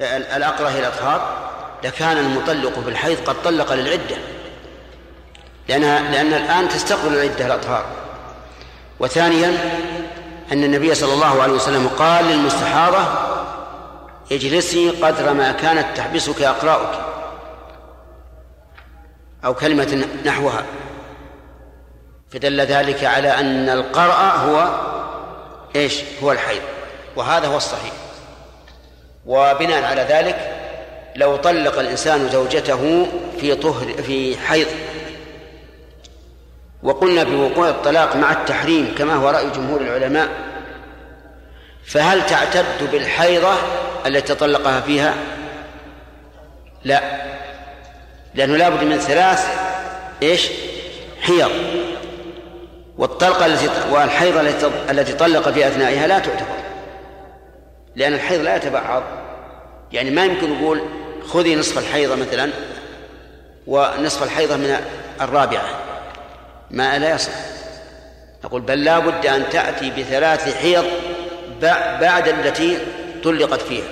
الأقرة الأطهار لكان المطلق بالحيض قد طلق للعدة. لأنها لأن الآن تستقبل العدة الأطهار. وثانيا أن النبي صلى الله عليه وسلم قال للمستحاضة اجلسي قدر ما كانت تحبسك أقراؤك أو كلمة نحوها. فدل ذلك على أن القرأ هو إيش؟ هو الحيض. وهذا هو الصحيح. وبناء على ذلك لو طلق الإنسان زوجته في طهر في حيض وقلنا بوقوع الطلاق مع التحريم كما هو رأي جمهور العلماء فهل تعتد بالحيضة التي طلقها فيها؟ لا لأنه لابد من ثلاث إيش؟ حيض والطلقة التي والحيضة التي طلق في أثنائها لا تعتبر لأن الحيض لا يتبعض يعني ما يمكن نقول خذي نصف الحيضة مثلا ونصف الحيضة من الرابعة. ما لا يصح. نقول بل لا بد أن تأتي بثلاث حيض بعد التي طلقت فيها.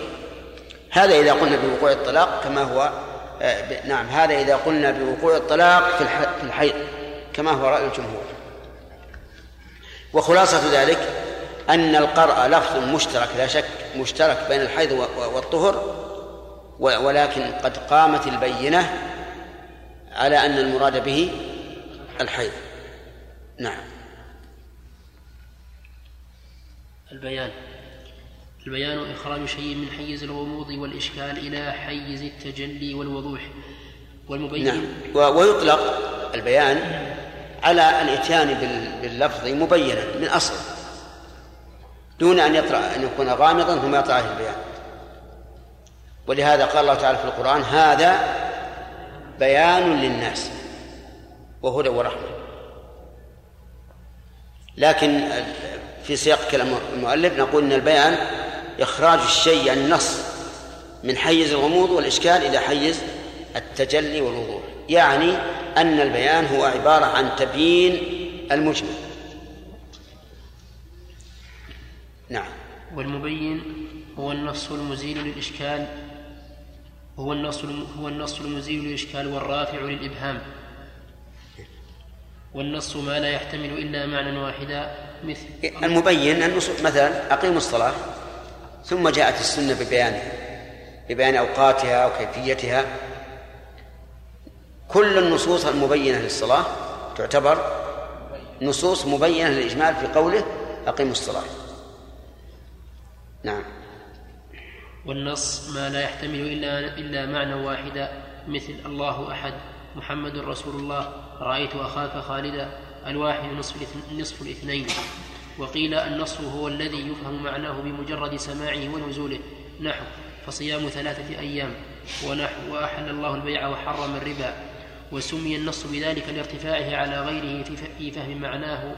هذا إذا قلنا بوقوع الطلاق كما هو آه، نعم هذا إذا قلنا بوقوع الطلاق في الحيض كما هو رأي الجمهور. وخلاصة ذلك أن القرء لفظ مشترك لا شك مشترك بين الحيض والطهر ولكن قد قامت البينة على أن المراد به الحيض. نعم. البيان. البيان إخراج شيء من حيز الغموض والإشكال إلى حيز التجلي والوضوح والمبين. نعم. ويطلق البيان على الإتيان باللفظ مبينا من أصل. دون أن يطرأ أن يكون غامضا ثم يطرأ في البيان. ولهذا قال الله تعالى في القرآن هذا بيان للناس وهدى ورحمة. لكن في سياق كلام المؤلف نقول أن البيان إخراج الشيء عن النص من حيز الغموض والإشكال إلى حيز التجلي والوضوح. يعني أن البيان هو عبارة عن تبيين المجمل. نعم. والمبين هو النص المزيل للإشكال هو النص هو النص المزيل للإشكال والرافع للإبهام. والنص ما لا يحتمل إلا معنى واحدا مثل المبين النصوص مثلا أقيموا الصلاة ثم جاءت السنة ببيانها ببيان أوقاتها وكيفيتها كل النصوص المبينة للصلاة تعتبر نصوص مبينة للإجمال في قوله أقيموا الصلاة. نعم. والنص ما لا يحتمل إلا إلا معنى واحدا مثل الله أحد محمد رسول الله رأيت أخاك خالدا الواحد نصف نصف الاثنين. وقيل النص هو الذي يفهم معناه بمجرد سماعه ونزوله. نحو فصيام ثلاثة أيام. ونحو وأحل الله البيع وحرم الربا. وسمي النص بذلك لارتفاعه على غيره في فهم معناه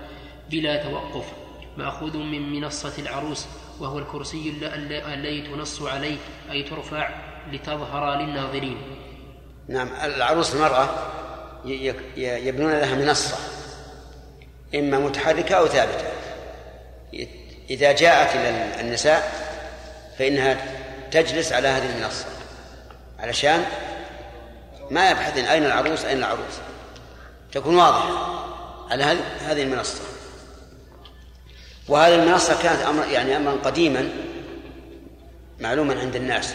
بلا توقف. مأخوذ من منصة العروس وهو الكرسي الذي تنص عليه أي ترفع لتظهر للناظرين. نعم العروس المرأة يبنون لها منصة إما متحركة أو ثابتة. إذا جاءت إلى النساء فإنها تجلس على هذه المنصة علشان ما يبحثن أين العروس أين العروس. تكون واضحة على هذه المنصة. وهذه المنصة كانت أمر يعني أمرا قديما معلوما عند الناس.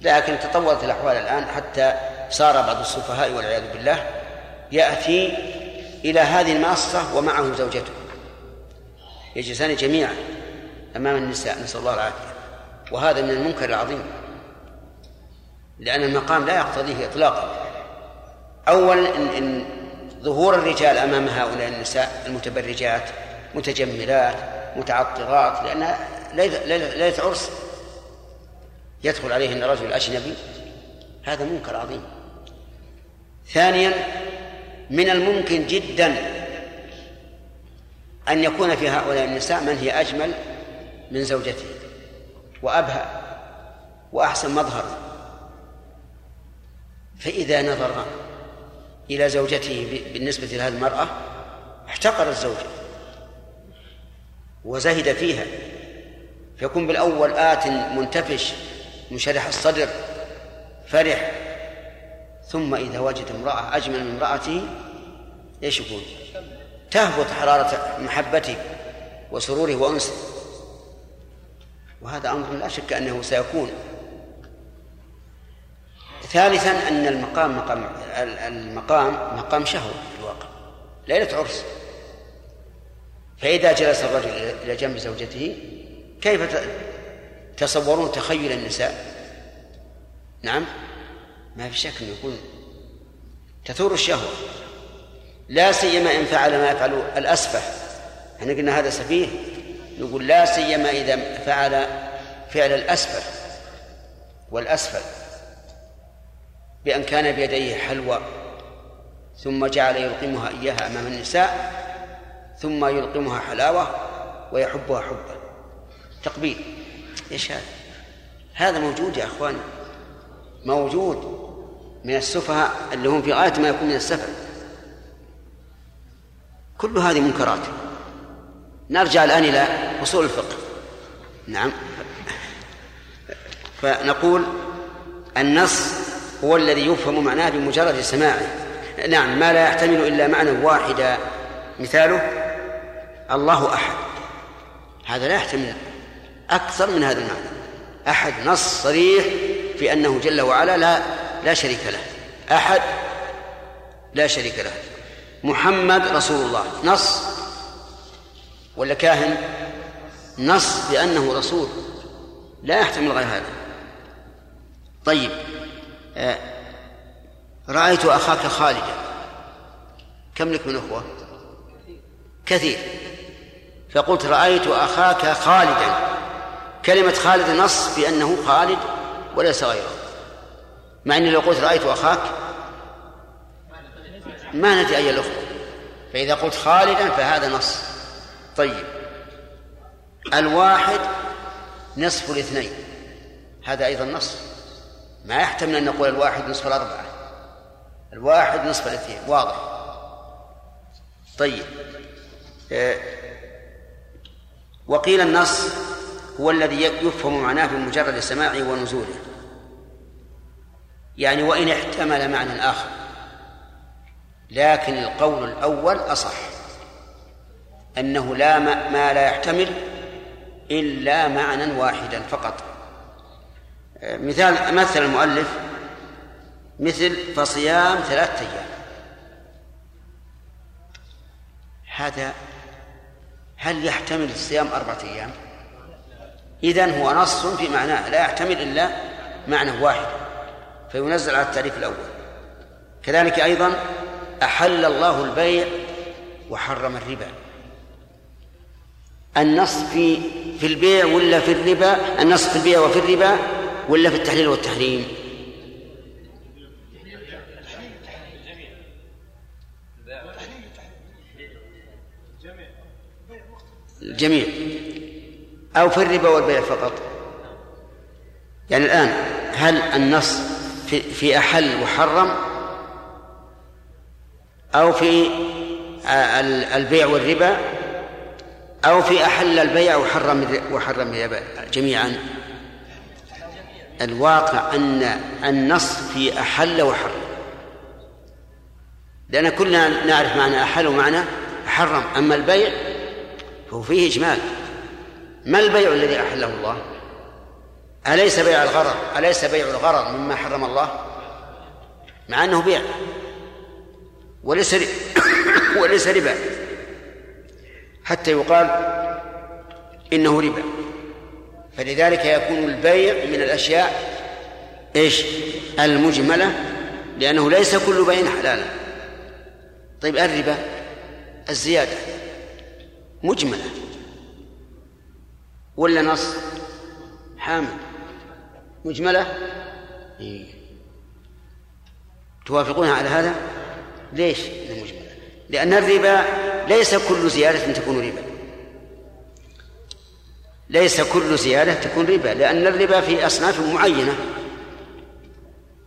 لكن تطورت الأحوال الآن حتى صار بعض السفهاء والعياذ بالله يأتي إلى هذه المنصة ومعه زوجته. يجلسان جميعا أمام النساء نسأل الله العافية. وهذا من المنكر العظيم. لأن المقام لا يقتضيه إطلاقا. أولا إن, إن ظهور الرجال أمام هؤلاء النساء المتبرجات متجملات متعطرات لأنها ليلة عرس يدخل عليهن رجل أجنبي هذا منكر عظيم. ثانيا من الممكن جدا أن يكون في هؤلاء النساء من هي أجمل من زوجته وأبهى وأحسن مظهر. فإذا نظر إلى زوجته بالنسبة لهذه المرأة احتقر الزوجة وزهد فيها. فيكون بالأول آت منتفش منشرح الصدر فرح. ثم إذا وجد امرأة أجمل من امرأته إيش يكون؟ تهبط حرارة محبته وسروره وأنسه وهذا أمر لا شك أنه سيكون. ثالثا أن المقام مقام المقام مقام شهوة في الواقع ليلة عرس. فإذا جلس الرجل إلى جنب زوجته كيف تصورون تخيل النساء؟ نعم. ما في شك إنه يكون تثور الشهوة. لا سيما إن فعل ما يفعل الأسفه. إحنا قلنا هذا سفيه. نقول لا سيما إذا فعل فعل الأسفل والأسفل. بأن كان بيديه حلوى ثم جعل يلقمها إياها أمام النساء ثم يلقمها حلاوة ويحبها حبا. تقبيل. إيش هذا؟ هذا موجود يا أخوان. موجود من السفهاء اللي هم في غاية ما يكون من السفه. كل هذه منكرات. نرجع الآن إلى أصول الفقه. نعم. فنقول النص هو الذي يفهم معناه بمجرد سماعه. نعم ما لا يحتمل إلا معنى واحدا مثاله. الله أحد. هذا لا يحتمل أكثر من هذا المعنى. أحد نص صريح في أنه جل وعلا لا لا شريك له. أحد لا شريك له. محمد رسول الله. نص ولا كاهن؟ نص بأنه رسول. لا يحتمل غير هذا. طيب آه رأيت أخاك خالدا. كم لك من أخوة؟ كثير. فقلت رأيت أخاك خالدا. كلمة خالد نص بأنه خالد وليس غيره. مع أني لو قلت رأيت أخاك ما ندري أي الأخوة فإذا قلت خالدا فهذا نص. طيب. الواحد نصف الاثنين. هذا أيضا نص. ما يحتمل أن نقول الواحد نصف الأربعة. الواحد نصف الاثنين. واضح. طيب. آه، وقيل النص هو الذي يفهم معناه بمجرد سماعه ونزوله. يعني وإن احتمل معنى آخر. لكن القول الأول أصح. أنه لا ما لا يحتمل إلا معنى واحدا فقط. مثال مثل المؤلف مثل فصيام ثلاثة أيام. هذا هل يحتمل الصيام أربعة أيام؟ إذن هو نص في معناه لا يحتمل إلا معنى واحد فينزل على التعريف الأول. كذلك أيضا أحل الله البيع وحرم الربا. النص في في البيع ولا في الربا؟ النص في البيع وفي الربا ولا في التحليل والتحريم؟ الجميع أو في الربا والبيع فقط. يعني الآن هل النص في, في أحل وحرم؟ أو في البيع والربا؟ أو في أحل البيع وحرم وحرم الربا جميعا؟ الواقع أن النص في أحل وحرم. لأن كلنا نعرف معنى أحل ومعنى حرم. أما البيع فهو فيه إجمال. ما البيع الذي أحله الله؟ أليس بيع الغرض أليس بيع الغرض مما حرم الله؟ مع أنه بيع. وليس وليس ربا. حتى يقال إنه ربا. فلذلك يكون البيع من الأشياء إيش؟ المجملة لأنه ليس كل بيع حلالا. طيب الربا الزيادة. مجملة. ولا نص؟ حامل. مجملة؟ إيه. توافقون على هذا؟ ليش مجملة لأن الربا ليس كل زيادة تكون ربا. ليس كل زيادة تكون ربا لأن الربا في أصناف معينة.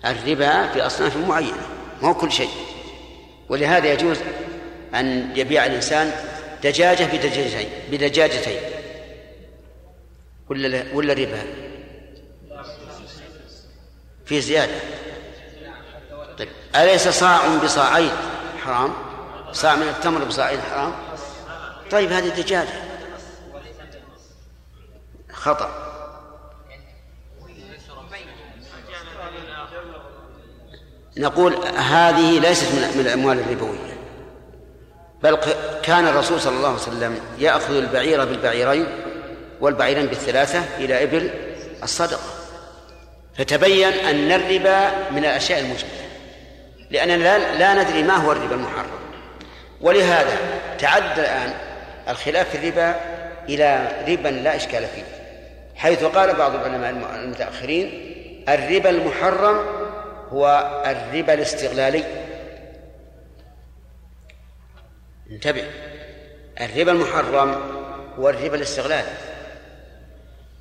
الربا في أصناف معينة ما هو كل شيء. ولهذا يجوز أن يبيع الإنسان دجاجة بدجاجتين بدجاجتين. ولا ولا ربا؟ في زيادة. طيب. أليس صاع بصاعين؟ حرام. صاع من التمر بصاعين حرام. طيب هذه دجاجة. خطأ. نقول هذه ليست من الأموال الربوية. بل كان الرسول صلى الله عليه وسلم يأخذ البعير بالبعيرين والبعيرين بالثلاثة إلى إبل الصدقة. فتبين أن الربا من الأشياء المجملة لأننا لا, لا ندري ما هو الربا المحرم. ولهذا تعدى الآن الخلاف في الربا إلى ربا لا إشكال فيه حيث قال بعض العلماء المتأخرين الربا المحرم هو الربا الاستغلالي. انتبه. الربا المحرم هو الربا الاستغلالي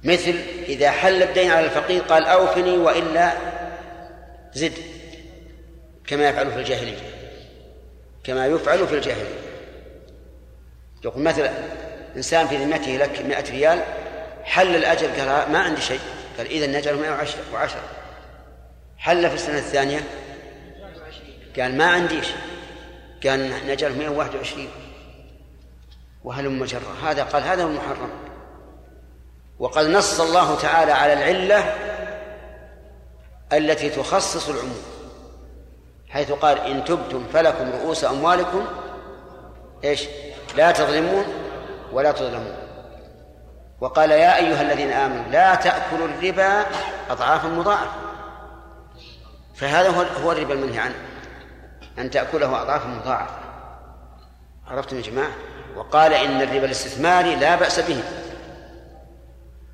مثل إذا حل الدين على الفقير قال أوفني وإلا زد كما يفعل في الجاهلية. كما يفعل في الجاهلية. يقول مثلا إنسان في ذمته لك مئة ريال حل الأجل قال ما عندي شيء. قال إذا نجعله مئة وعشرة حل في السنة الثانية قال ما عنديش قال وواحد وعشرين. وهل مجرة هذا قال هذا هو المحرم. وقد نص الله تعالى على العلة التي تخصص العموم حيث قال إن تبتم فلكم رؤوس أموالكم إيش؟ لا تظلمون ولا تظلمون. وقال يا أيها الذين آمنوا لا تأكلوا الربا أضعافا مضاعفة. فهذا هو الربا المنهي عنه. أن تأكله أضعافا مضاعفة. عرفتم يا جماعة؟ وقال إن الربا الاستثماري لا بأس به.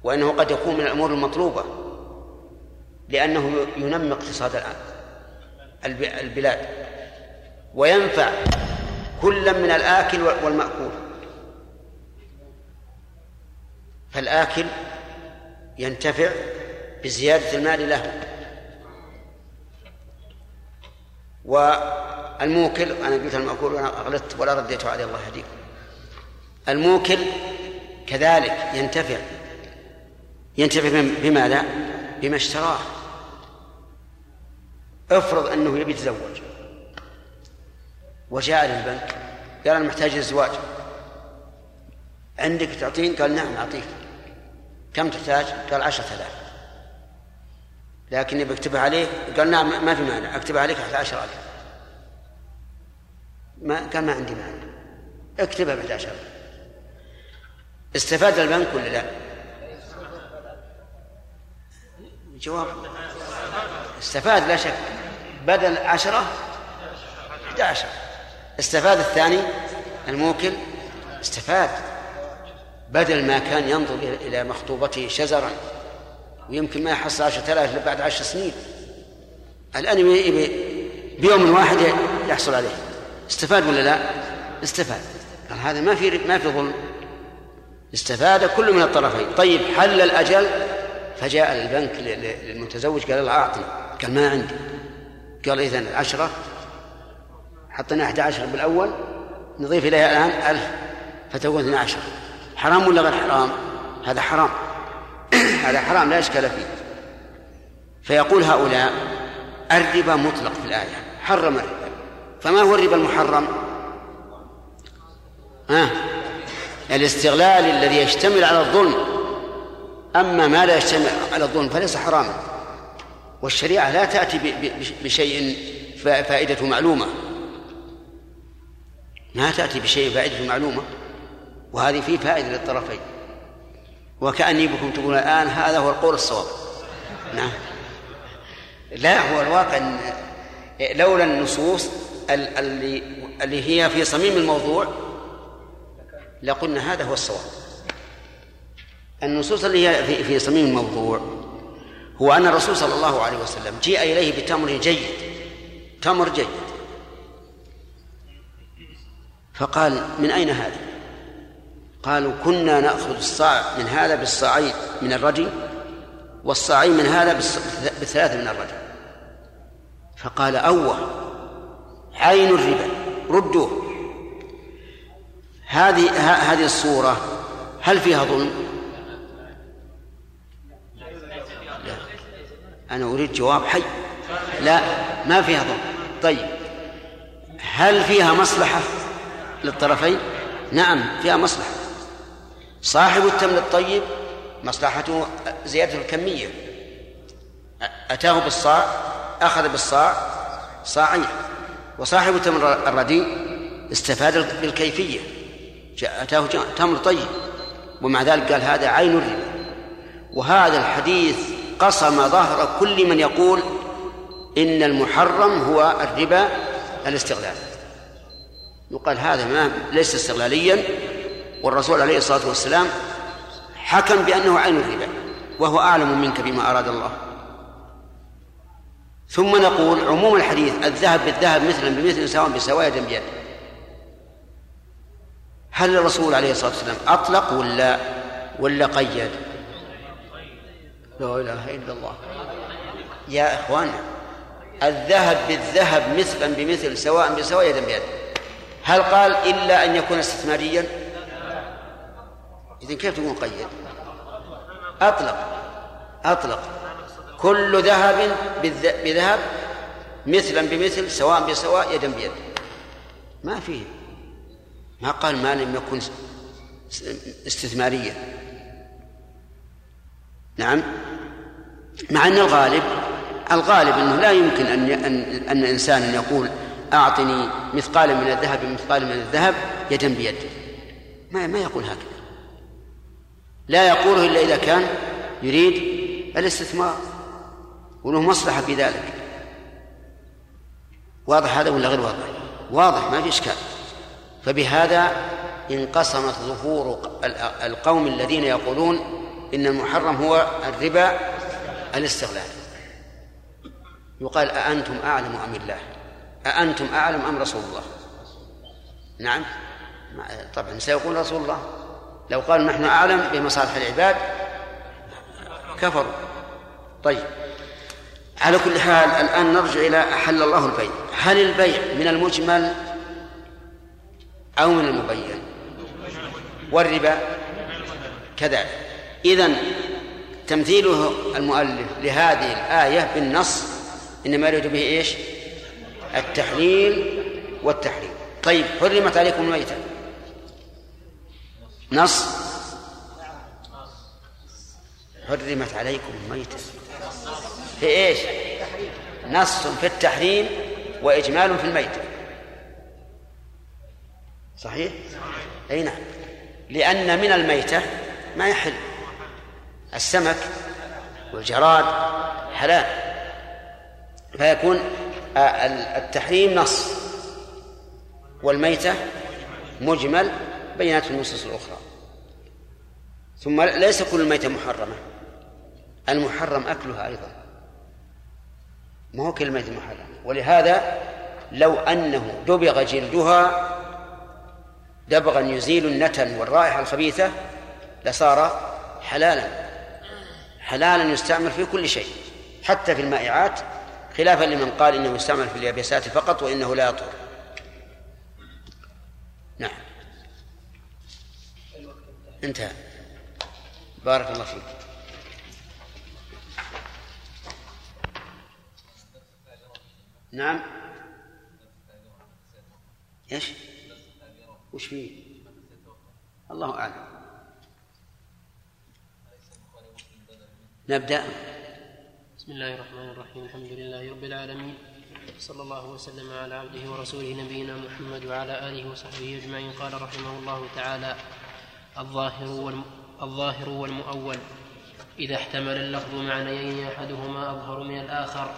وأنه قد يكون من الأمور المطلوبة. لأنه ينمي اقتصاد البلاد. وينفع كلا من الآكل والمأكول. فالآكل ينتفع بزيادة المال له. والموكل أنا قلت المأكول وأنا أغلطت ولا رديته عليه الله يهديكم الموكل كذلك ينتفع. ينتفع بماذا؟ بما اشتراه. افرض أنه يبي يتزوج. وجاء للبنك قال أنا محتاج للزواج عندك تعطين؟ قال نعم أعطيك. كم تحتاج؟ قال عشرة آلاف. لكني بكتبها عليه. قال نعم ما في مانع اكتبها عليك 11000 ما قال ما عندي مانع. اكتبها ب 11000 استفاد البنك ولا لا؟ جواب. استفاد لا شك. بدل عشرة 11 استفاد الثاني الموكل. استفاد. بدل ما كان ينظر إلى مخطوبته شزرا. ويمكن ما يحصل عشرة آلاف إلا بعد عشر سنين. الآن بيوم واحد يحصل عليه. استفاد ولا لا؟ استفاد. قال هذا ما في ما في ظلم. استفاد كل من الطرفين. طيب حل الأجل؟ فجاء البنك للمتزوج قال له أعطني. قال ما عندي. قال إذن عشرة حطينا 11 بالأول نضيف إليها الآن ألف فتكون 12 حرام ولا غير حرام؟ هذا حرام. هذا حرام لا إشكال فيه. فيقول هؤلاء الربا مطلق في الآية حرم الربا. فما هو الربا المحرم؟ ها؟ الاستغلال الذي يشتمل على الظلم. أما ما لا يشتمل على الظلم فليس حراما. والشريعة لا تأتي بشيء فائدته معلومة. ما تأتي بشيء فائدته معلومة. وهذه فيه فائدة للطرفين. وكأني بكم تقولون الآن هذا هو القول الصواب. نعم. لا هو الواقع إن لولا النصوص اللي اللي هي في صميم الموضوع لقلنا هذا هو الصواب. النصوص اللي هي في, في صميم الموضوع هو أن الرسول صلى الله عليه وسلم جيء إليه بتمر جيد تمر جيد. فقال من أين هذا؟ قالوا كنا نأخذ الصاع من هذا بالصاعين من الرجل والصاعين من هذا بالثلاثة من الرجل. فقال أوه عين الربا ردوه. هذه هذه الصورة هل فيها ظلم؟ أنا أريد جواب حي. لا ما فيها ضم طيب هل فيها مصلحة للطرفين؟ نعم فيها مصلحة. صاحب التمر الطيب مصلحته زيادة الكمية. أتاه بالصاع أخذ بالصاع صاعين وصاحب التمر الرديء استفاد بالكيفية. أتاه تمر طيب. ومع ذلك قال هذا عين الربا. وهذا الحديث قصم ظهر كل من يقول إن المحرم هو الربا الاستغلال. يقال هذا ما ليس استغلاليا والرسول عليه الصلاة والسلام حكم بأنه عين الربا وهو أعلم منك بما أراد الله. ثم نقول عموم الحديث الذهب بالذهب مثلا بمثل سواء بسواء يدا بيد. هل الرسول عليه الصلاة والسلام أطلق ولا ولا قيد؟ لا إله إلا الله. يا إخوانا الذهب بالذهب مثلا بمثل سواء بسواء يدا بيد. هل قال إلا أن يكون استثماريا؟ إذن كيف تكون قيد؟ أطلق أطلق. كل ذهب بذهب مثلا بمثل سواء بسواء يدا بيد. ما فيه ما قال ما لم يكن استثماريا. نعم. مع أن الغالب الغالب أنه لا يمكن أن أن أن إنسان يقول أعطني مثقالا من الذهب مثقالا من الذهب يدا بيد. ما ما يقول هكذا. لا يقوله إلا إذا كان يريد الاستثمار وله مصلحة في ذلك. واضح هذا ولا غير واضح؟ واضح ما في إشكال. فبهذا انقسمت ظهور القوم الذين يقولون إن المحرم هو الربا الاستغلال. يقال أأنتم أعلم أم الله؟ أأنتم أعلم أم رسول الله؟ نعم. طبعا سيقول رسول الله. لو قالوا نحن أعلم بمصالح العباد كفروا طيب. على كل حال الآن نرجع إلى أحل الله البيع. هل البيع من المجمل أو من المبين؟ والربا كذلك. إذن تمثيله المؤلف لهذه الآية بالنص إنما يريد به إيش؟ التحليل والتحريم. طيب حرمت عليكم الميتة. نص. حرمت عليكم الميتة. في إيش؟ نص في التحريم وإجمال في الميتة. صحيح؟ أي نعم. لأن من الميتة ما يحل. السمك والجراد حلال. فيكون التحريم نص. والميتة مجمل. بينات النصوص الأخرى. ثم ليس كل الميتة محرمة. المحرم أكلها أيضا. ما هو كل الميتة محرمة. ولهذا لو أنه دبغ جلدها دبغا يزيل النتن والرائحة الخبيثة لصار حلالا. حلالا يستعمل في كل شيء حتى في المائعات خلافا لمن قال إنه يستعمل في اليابسات فقط وإنه لا يطهر نعم. انتهى. بارك الله فيك. نعم. إيش؟ وش فيه؟ الله أعلم. نبدأ. بسم الله الرحمن الرحيم. الحمد لله رب العالمين. صلى الله وسلم على عبده ورسوله نبينا محمد وعلى آله وصحبه أجمعين. قال رحمه الله تعالى الظاهر والم... الظاهر والمؤول. إذا احتمل اللفظ معنيين أحدهما أظهر من الآخر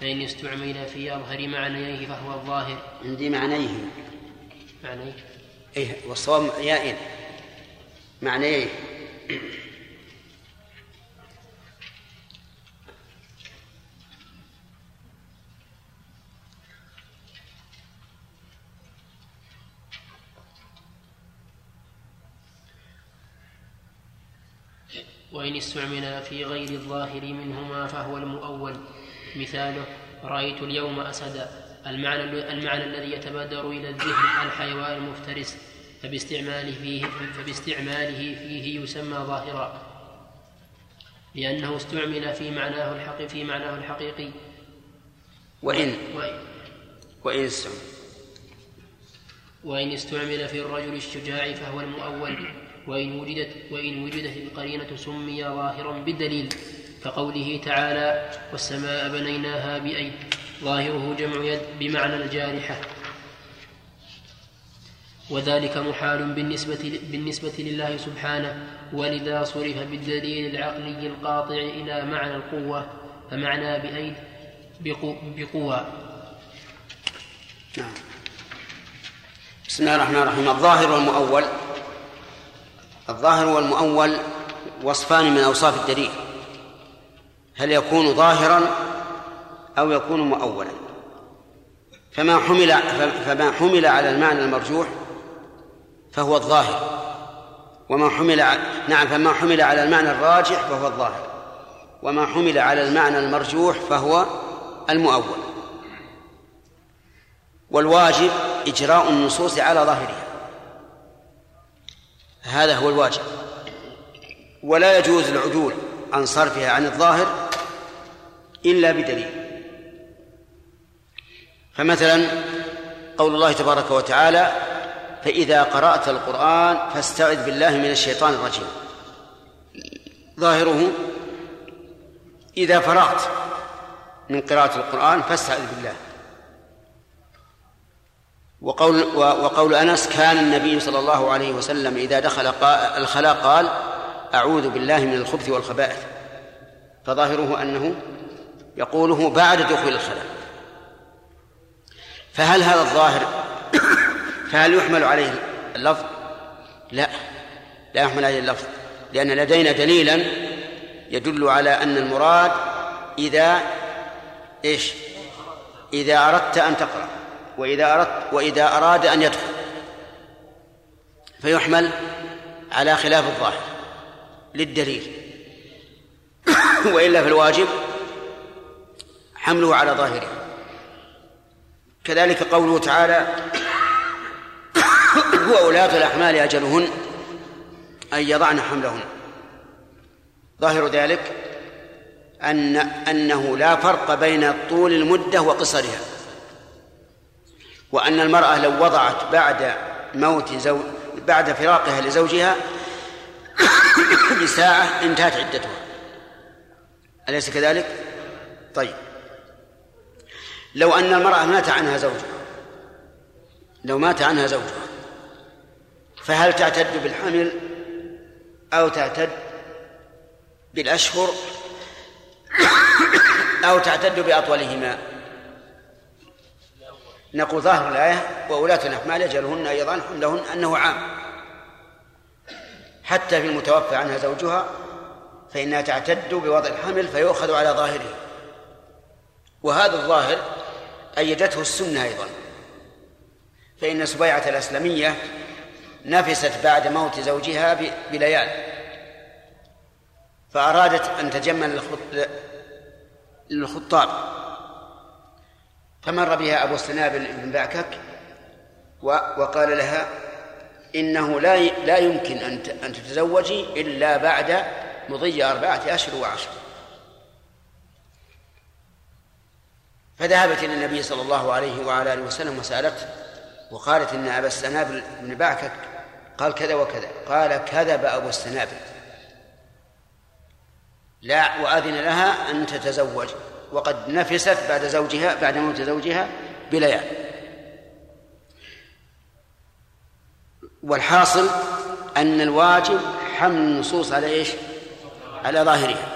فإن استعمل في أظهر معنييه فهو الظاهر. عندي معنيه. معنيه؟ إيه والصواب يائين معنيه. وإن استعمل في غير الظاهر منهما فهو المؤول. مثاله رأيت اليوم أسدا المعنى المعنى الذي يتبادر إلى الذهن الحيوان المفترس. فباستعماله فيه فباستعماله فيه يسمى ظاهرا. لأنه استعمل في معناه الحقيقي في معناه الحقيقي. وإن وإن استعمل. وإن استعمل في الرجل الشجاع فهو المؤول. وإن وجدت وإن وجدت القرينة سمي ظاهرا بالدليل كقوله تعالى والسماء بنيناها بأيد ظاهره جمع يد بمعنى الجارحة. وذلك محال بالنسبة, بالنسبة لله سبحانه ولذا صرف بالدليل العقلي القاطع إلى معنى القوة فمعنى بأيد بقوى نعم. بسم الله الرحمن الرحيم. الظاهر والمؤول الظاهر والمؤول وصفان من أوصاف الدليل. هل يكون ظاهرا أو يكون مؤولا؟ فما حمل فما حمل على المعنى المرجوح فهو الظاهر. وما حمل نعم فما حمل على المعنى الراجح فهو الظاهر. وما حمل على المعنى المرجوح فهو المؤول. والواجب إجراء النصوص على ظاهرها. هذا هو الواجب. ولا يجوز العدول عن صرفها عن الظاهر إلا بدليل. فمثلا قول الله تبارك وتعالى فإذا قرأت القرآن فاستعذ بالله من الشيطان الرجيم. ظاهره إذا فرغت من قراءة القرآن فاستعذ بالله. وقول وقول أنس كان النبي صلى الله عليه وسلم إذا دخل الخلاء قال أعوذ بالله من الخبث والخبائث فظاهره أنه يقوله بعد دخول الخلاء فهل هذا الظاهر؟ فهل يحمل عليه اللفظ؟ لا لا يحمل عليه اللفظ لأن لدينا دليلا يدل على أن المراد إذا إيش؟ إذا أردت أن تقرأ. وإذا أردت وإذا أراد أن يدخل. فيحمل على خلاف الظاهر للدليل. وإلا في الواجب حمله على ظاهره. كذلك قوله تعالى وأولاة الأحمال أجلهن أن يضعن حملهن. ظاهر ذلك أن أنه لا فرق بين طول المدة وقصرها. وأن المرأة لو وضعت بعد موت زوج بعد فراقها لزوجها بساعة انتهت عدتها. أليس كذلك؟ طيب. لو أن المرأة مات عنها زوجها لو مات عنها زوجها فهل تعتد بالحمل أو تعتد بالأشهر؟ أو تعتد بأطولهما؟ نقول ظاهر الآية وولاة الأحمال أجلهن أيضا حملهن أنه عام. حتى في المتوفى عنها زوجها فإنها تعتد بوضع الحمل فيؤخذ على ظاهره. وهذا الظاهر أيدته السنة أيضا. فإن سبيعة الأسلمية نفست بعد موت زوجها بليال. فأرادت أن تجمل للخطاب. فمر بها أبو السنابل بن بعكك وقال لها إنه لا لا يمكن أن أن تتزوجي إلا بعد مضي أربعة أشهر وعشر. فذهبت إلى النبي صلى الله عليه وعلى آله وسلم وسألته وقالت إن أبا السنابل بن بعكك قال كذا وكذا. قال كذب أبو السنابل لا وأذن لها أن تتزوج. وقد نفست بعد زوجها بعد موت زوجها بليال. والحاصل أن الواجب حمل النصوص على إيش؟ على ظاهرها.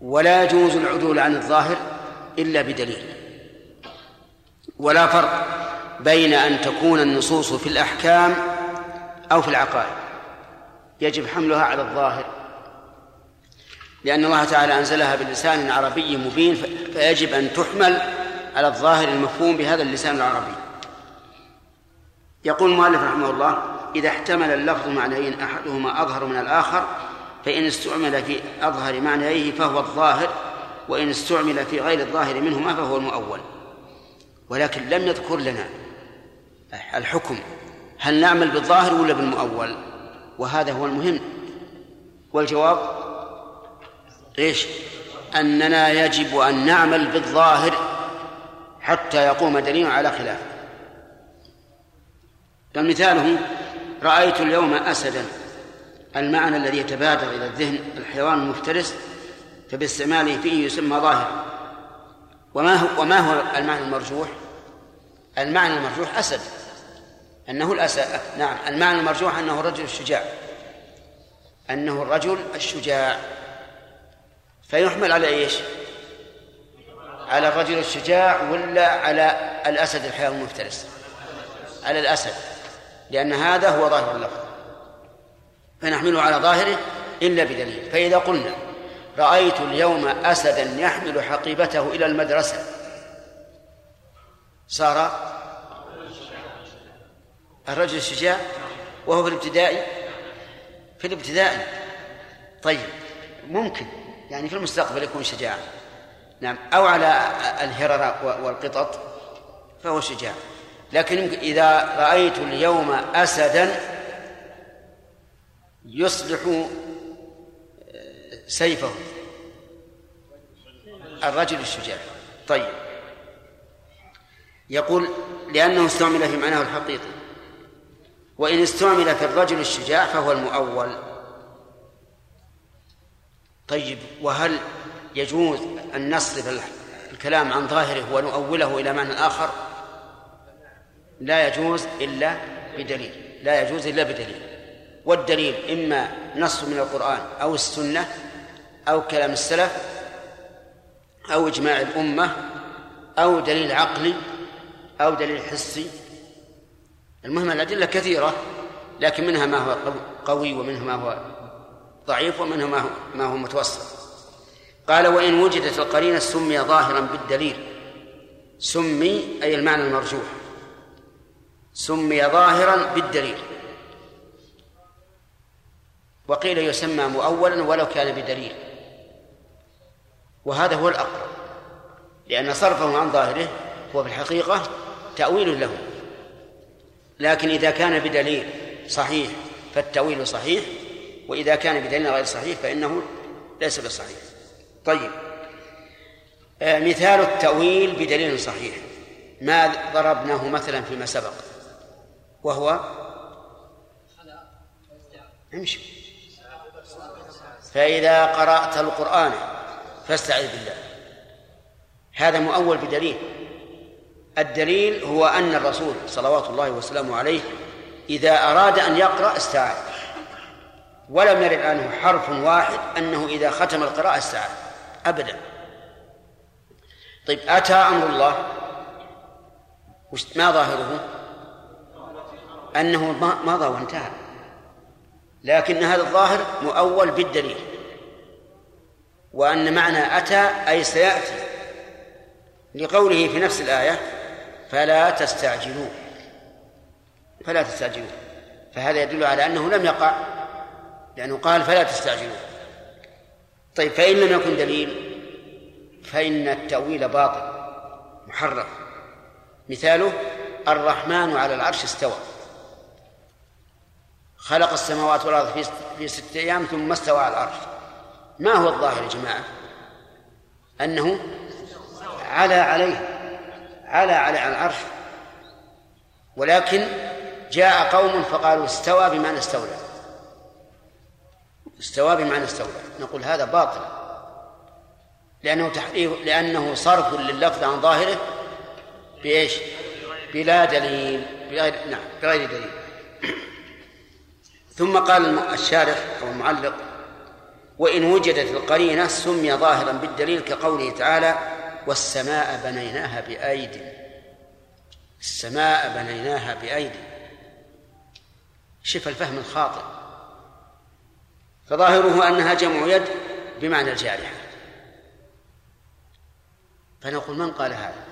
ولا يجوز العدول عن الظاهر إلا بدليل. ولا فرق بين أن تكون النصوص في الأحكام أو في العقائد. يجب حملها على الظاهر. لأن الله تعالى أنزلها بلسان عربي مبين فيجب أن تحمل على الظاهر المفهوم بهذا اللسان العربي. يقول المؤلف رحمه الله إذا احتمل اللفظ معنيين أحدهما أظهر من الآخر فإن استعمل في أظهر معنيه فهو الظاهر وإن استعمل في غير الظاهر منهما فهو المؤول. ولكن لم يذكر لنا الحكم هل نعمل بالظاهر ولا بالمؤول؟ وهذا هو المهم. والجواب إيش؟ أننا يجب أن نعمل بالظاهر حتى يقوم دليل على خلافه فمثاله رأيت اليوم اسدا. المعنى الذي يتبادر إلى الذهن الحيوان المفترس فباستعماله فيه يسمى ظاهرا وما هو وما هو المعنى المرجوح؟ المعنى المرجوح أسد. أنه الاسد نعم المعنى المرجوح أنه الرجل الشجاع. أنه الرجل الشجاع. فيحمل على إيش؟ على الرجل الشجاع ولا على الأسد الحيوان المفترس؟ على الأسد لأن هذا هو ظاهر اللفظ. فنحمله على ظاهره إلا بدليل. فإذا قلنا رأيت اليوم أسدا يحمل حقيبته إلى المدرسة صار الرجل الشجاع وهو في الابتدائي؟ في الابتدائي. طيب ممكن. يعني في المستقبل يكون شجاعا نعم. أو على الهرر والقطط فهو شجاع. لكن إذا رأيت اليوم أسدا يصلح سيفه. الرجل الشجاع. طيب. يقول لأنه استعمل في معناه الحقيقي. وإن استعمل في الرجل الشجاع فهو المؤول. طيب وهل يجوز أن نصرف الكلام عن ظاهره ونؤوله إلى معنى آخر؟ لا يجوز إلا بدليل لا يجوز إلا بدليل. والدليل إما نص من القرآن أو السنة أو كلام السلف أو إجماع الأمة أو دليل عقلي أو دليل حسي. المهم الأدلة كثيرة لكن منها ما هو قوي ومنها ما هو ضعيف ومنها ما هو, ما هو متوسط. قال وإن وجدت القرينة سمي ظاهرا بالدليل. سمي أي المعنى المرجوح. سمي ظاهرا بالدليل. وقيل يسمى مؤولا ولو كان بدليل. وهذا هو الأقرب. لأن صرفه عن ظاهره هو في الحقيقة تأويل له. لكن إذا كان بدليل صحيح فالتأويل صحيح. وإذا كان بدليل غير صحيح فإنه ليس بصحيح. طيب. آه مثال التأويل بدليل صحيح. ما ضربناه مثلا فيما سبق. وهو امشي. فإذا قرأت القرآن فاستعذ بالله. هذا مؤول بدليل. الدليل هو أن الرسول صلوات الله وسلامه عليه إذا أراد أن يقرأ استعاذ. ولم يرد عنه حرف واحد أنه إذا ختم القراءة استعاذ أبدا. طيب أتى أمر الله؟ ما ظاهره؟ أنه مضى وانتهى لكن هذا الظاهر مؤول بالدليل. وأن معنى أتى أي سيأتي. لقوله في نفس الآية فلا تستعجلوه فلا تستعجلوه فهذا يدل على أنه لم يقع. لأنه قال فلا تستعجلوه. طيب فإن لم يكن دليل فإن التأويل باطل محرف. مثاله الرحمن على العرش استوى. خلق السماوات والأرض في ستة أيام ثم استوى على العرش. ما هو الظاهر يا جماعة؟ أنه على عليه على على العرش. ولكن جاء قوم فقالوا استوى بمعنى استولى. استوى بمعنى استولى نقول هذا باطل. لأنه تحريف لأنه صرف لللفظ عن ظاهره بإيش؟ بلا دليل بغير نعم بغير دليل. ثم قال الشارح أو المعلق وإن وجدت القرينة سمي ظاهرا بالدليل كقوله تعالى والسماء بنيناها بأيد. السماء بنيناها بأيد. شف الفهم الخاطئ. فظاهره أنها جمع يد بمعنى الجارحة. فنقول من قال هذا؟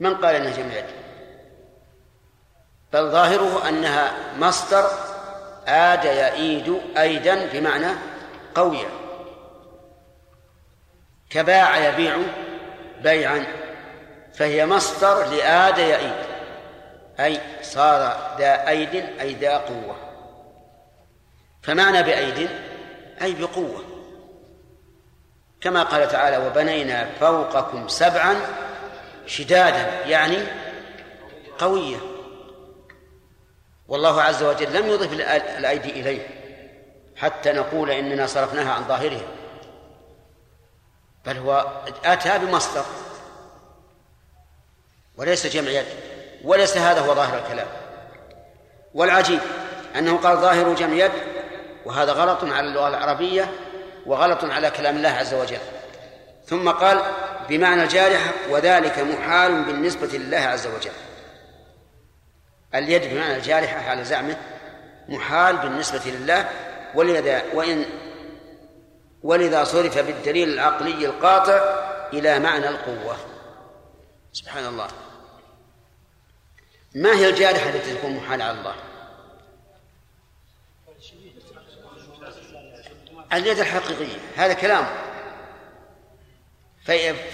من قال إنها جمع يد؟ بل ظاهره أنها مصدر آد يئيد أيدا بمعنى قوية كباع يبيع بيعا فهي مصدر لآد يئيد. أي صار ذا أيد أي ذا قوة. فمعنى بأيد؟ أي بقوة. كما قال تعالى وبنينا فوقكم سبعا شدادا يعني قوية. والله عز وجل لم يضف الأيدي إليه حتى نقول إننا صرفناها عن ظاهرها بل هو أتى بمصدر. وليس جمع يد. وليس هذا هو ظاهر الكلام. والعجيب أنه قال ظاهر جمع يد وهذا غلط على اللغة العربية وغلط على كلام الله عز وجل. ثم قال بمعنى الجارحة وذلك محال بالنسبة لله عز وجل. اليد بمعنى الجارحة على زعمه محال بالنسبة لله ولذا وإن ولذا صرف بالدليل العقلي القاطع إلى معنى القوة. سبحان الله. ما هي الجارحة التي تكون محالة على الله؟ اليد الحقيقية هذا كلام.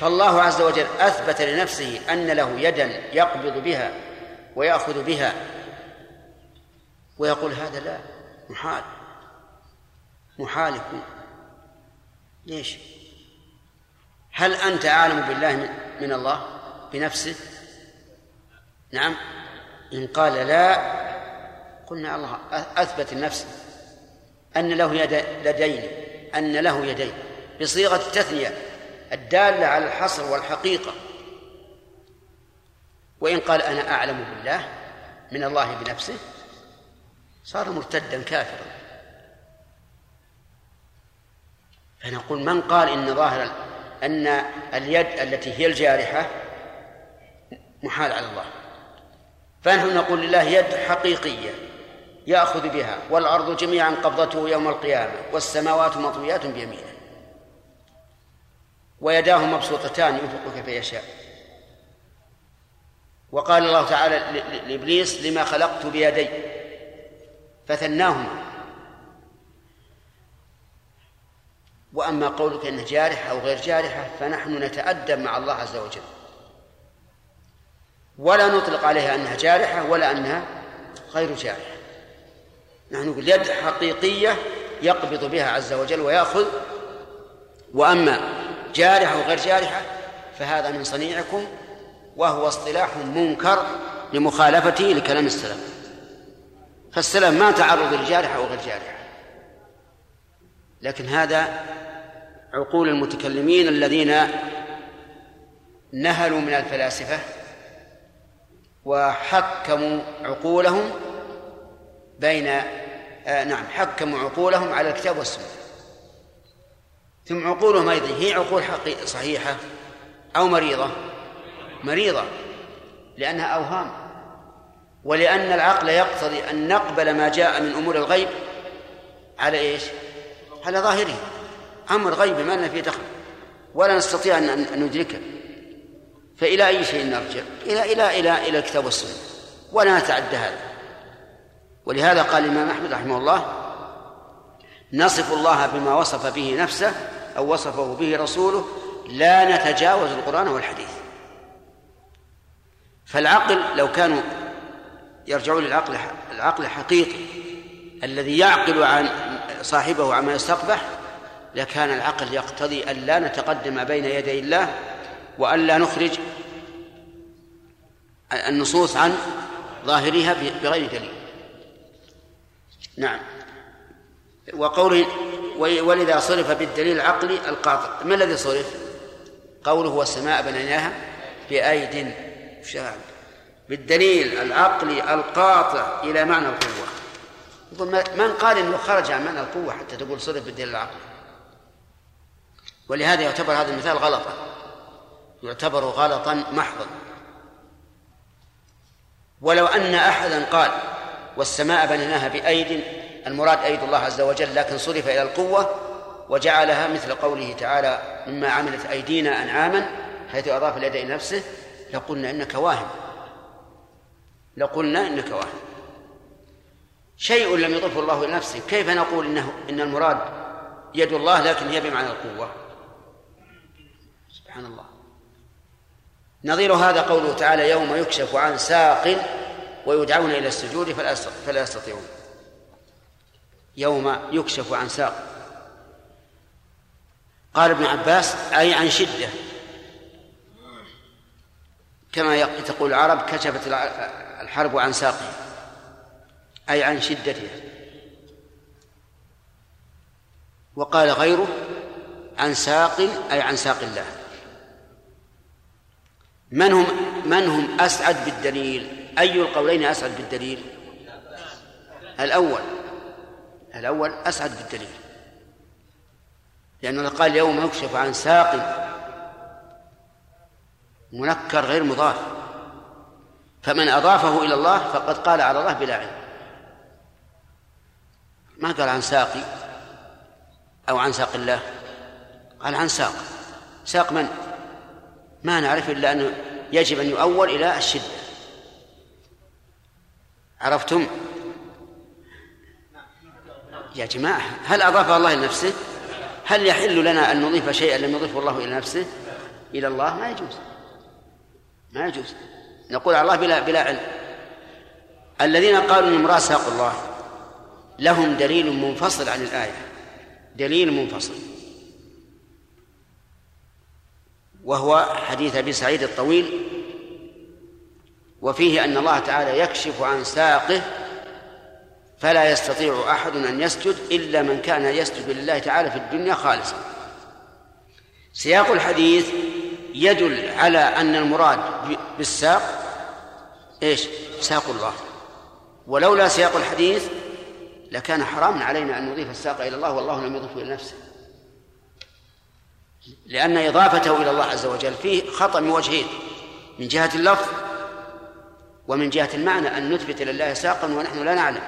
فالله عز وجل أثبت لنفسه أن له يدا يقبض بها ويأخذ بها ويقول هذا لا محال محال يكون ليش؟ هل أنت أعلم بالله من الله؟ بنفسه؟ نعم. إن قال لا قلنا الله أثبت لنفسه. أن له يد لدين أن له يدين بصيغة التثنية الدالة على الحصر والحقيقة. وإن قال أنا أعلم بالله من الله بنفسه صار مرتدا كافرا. فنقول من قال إن ظاهر أن اليد التي هي الجارحة محال على الله؟ فنحن نقول لله يد حقيقية. يأخذ بها والأرض جميعا قبضته يوم القيامة والسماوات مطويات بيمينه. ويداه مبسوطتان ينفق كيف يشاء. وقال الله تعالى لإبليس لما خلقت بيدي فثناهما. وأما قولك انها جارحه أو غير جارحة فنحن نتأدب مع الله عز وجل. ولا نطلق عليها أنها جارحة ولا أنها غير جارحة. نحن نقول يد حقيقية يقبض بها عز وجل ويأخذ وأما جارحة وغير جارحة فهذا من صنيعكم وهو اصطلاح منكر لمخالفته لكلام السلف. فالسلف ما تعرض لجارحه وغير جارحة. لكن هذا عقول المتكلمين الذين نهلوا من الفلاسفة وحكموا عقولهم بين آه نعم حكموا عقولهم على الكتاب والسنة. ثم عقولهم أيضا هي عقول حقيقة صحيحة أو مريضة؟ مريضة لأنها أوهام. ولأن العقل يقتضي أن نقبل ما جاء من أمور الغيب على إيش؟ على ظاهره. أمر غيب ما لنا فيه دخل ولا نستطيع أن ندركه. فإلى أي شيء نرجع؟ إلى إلى إلى إلى الكتاب والسنة. ولا نتعدى هذا. ولهذا قال الإمام أحمد رحمه الله نصف الله بما وصف به نفسه أو وصفه به رسوله لا نتجاوز القرآن والحديث. فالعقل لو كانوا يرجعون للعقل العقل الحقيقي الذي يعقل عن صاحبه عما يستقبح لكان العقل يقتضي أن لا نتقدم بين يدي الله وأن لا نخرج النصوص عن ظاهرها بغير دليل. نعم. وقوله ولذا صرف بالدليل العقلي القاطع. ما الذي صرف؟ قوله والسماء بنيناها بأيد شاعر بالدليل العقلي القاطع إلى معنى القوة. من قال إنه خرج عن معنى القوة حتى تقول صرف بالدليل العقلي ولهذا يعتبر هذا المثال غلطا. يعتبر غلطا محضا. ولو أن أحدا قال والسماء بنيناها بأيد المراد أيد الله عز وجل لكن صرف إلى القوة وجعلها مثل قوله تعالى مما عملت أيدينا أنعاما حيث أضاف اليد إلى نفسه لقلنا إنك واهم. لقلنا إنك واهم. شيء لم يضفه الله إلى نفسه. كيف نقول إنه إن المراد يد الله لكن هي بمعنى القوة؟ سبحان الله. نظير هذا قوله تعالى يوم يكشف عن ساق ويدعون إلى السجود فلا يستطيعون. يوم يكشف عن ساق. قال ابن عباس أي عن شدة. كما تقول العرب كشفت الحرب عن ساقه. أي عن شدتها وقال غيره عن ساق أي عن ساق الله. من هم من هم أسعد بالدليل؟ أي القولين أسعد بالدليل؟ الأول الأول أسعد بالدليل. لأنه قال يوم يكشف عن ساق منكر غير مضاف. فمن أضافه إلى الله فقد قال على الله بلا علم. ما قال عن ساقي أو عن ساق الله؟ قال عن ساق. ساق من؟ ما نعرف إلا أنه يجب أن يؤول إلى الشدة. عرفتم؟ يا جماعة هل أضاف الله لنفسه؟ هل يحل لنا أن نضيف شيئا لم يضيفه الله إلى نفسه؟ إلى الله ما يجوز. ما يجوز. نقول على الله بلا بلا علم. الذين قالوا ان المراد ساق الله لهم دليل منفصل عن الآية. دليل منفصل. وهو حديث أبي سعيد الطويل وفيه أن الله تعالى يكشف عن ساقه فلا يستطيع أحد أن يسجد إلا من كان يسجد لله تعالى في الدنيا خالصا. سياق الحديث يدل على أن المراد بالساق إيش؟ ساق الله. ولولا سياق الحديث لكان حراما علينا أن نضيف الساق إلى الله والله لم يضفه إلى نفسه. لأن إضافته إلى الله عز وجل فيه خطأ من وجهين. من جهة اللفظ ومن جهة المعنى أن نثبت لله ساقا ونحن لا نعلم.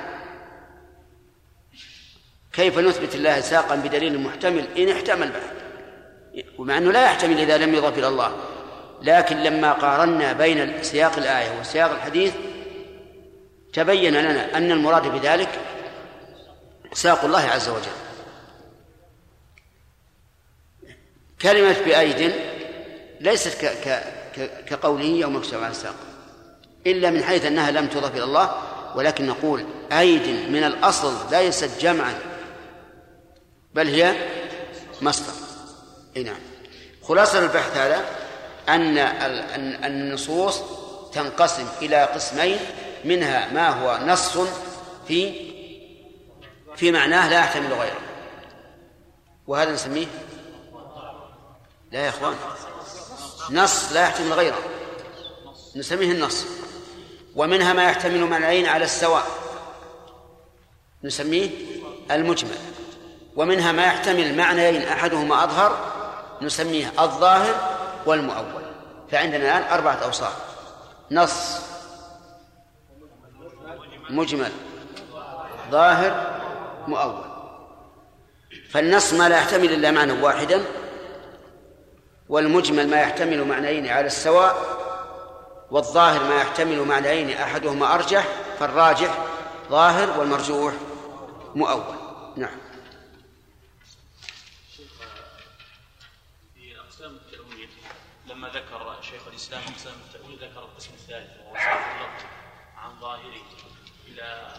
كيف نثبت الله ساقا بدليل محتمل؟ إن احتمل بعد. ومع أنه لا يحتمل إذا لم يضف إلى الله. لكن لما قارنا بين سياق الآية وسياق الحديث تبين لنا أن المراد بذلك ساق الله عز وجل. كلمة بأيد ليست كقوله يوم يكشف عن الساق إلا من حيث أنها لم تضف إلى الله ولكن نقول أيد من الأصل ليست جمعا بل هي مصدر. نعم. خلاصة البحث هذا أن النصوص تنقسم إلى قسمين منها ما هو نص في في معناه لا يحتمل غيره. وهذا نسميه لا يا إخوان نص لا يحتمل غيره. نسميه النص. ومنها ما يحتمل معنيين على السواء. نسميه المجمل. ومنها ما يحتمل معنيين أحدهما أظهر نسميه الظاهر والمؤول. فعندنا الآن أربعة أوصاف. نص مجمل ظاهر مؤول. فالنص ما لا يحتمل إلا معنى واحدا والمجمل ما يحتمل معنيين على السواء والظاهر ما يحتمل معنيين أحدهما أرجح فالراجح ظاهر والمرجوح مؤول. نعم. في أقسام التأويل لما ذكر شيخ الإسلام اقسام التأويل ذكر القسم الثالث وهو صرف اللفظ عن ظاهره إلى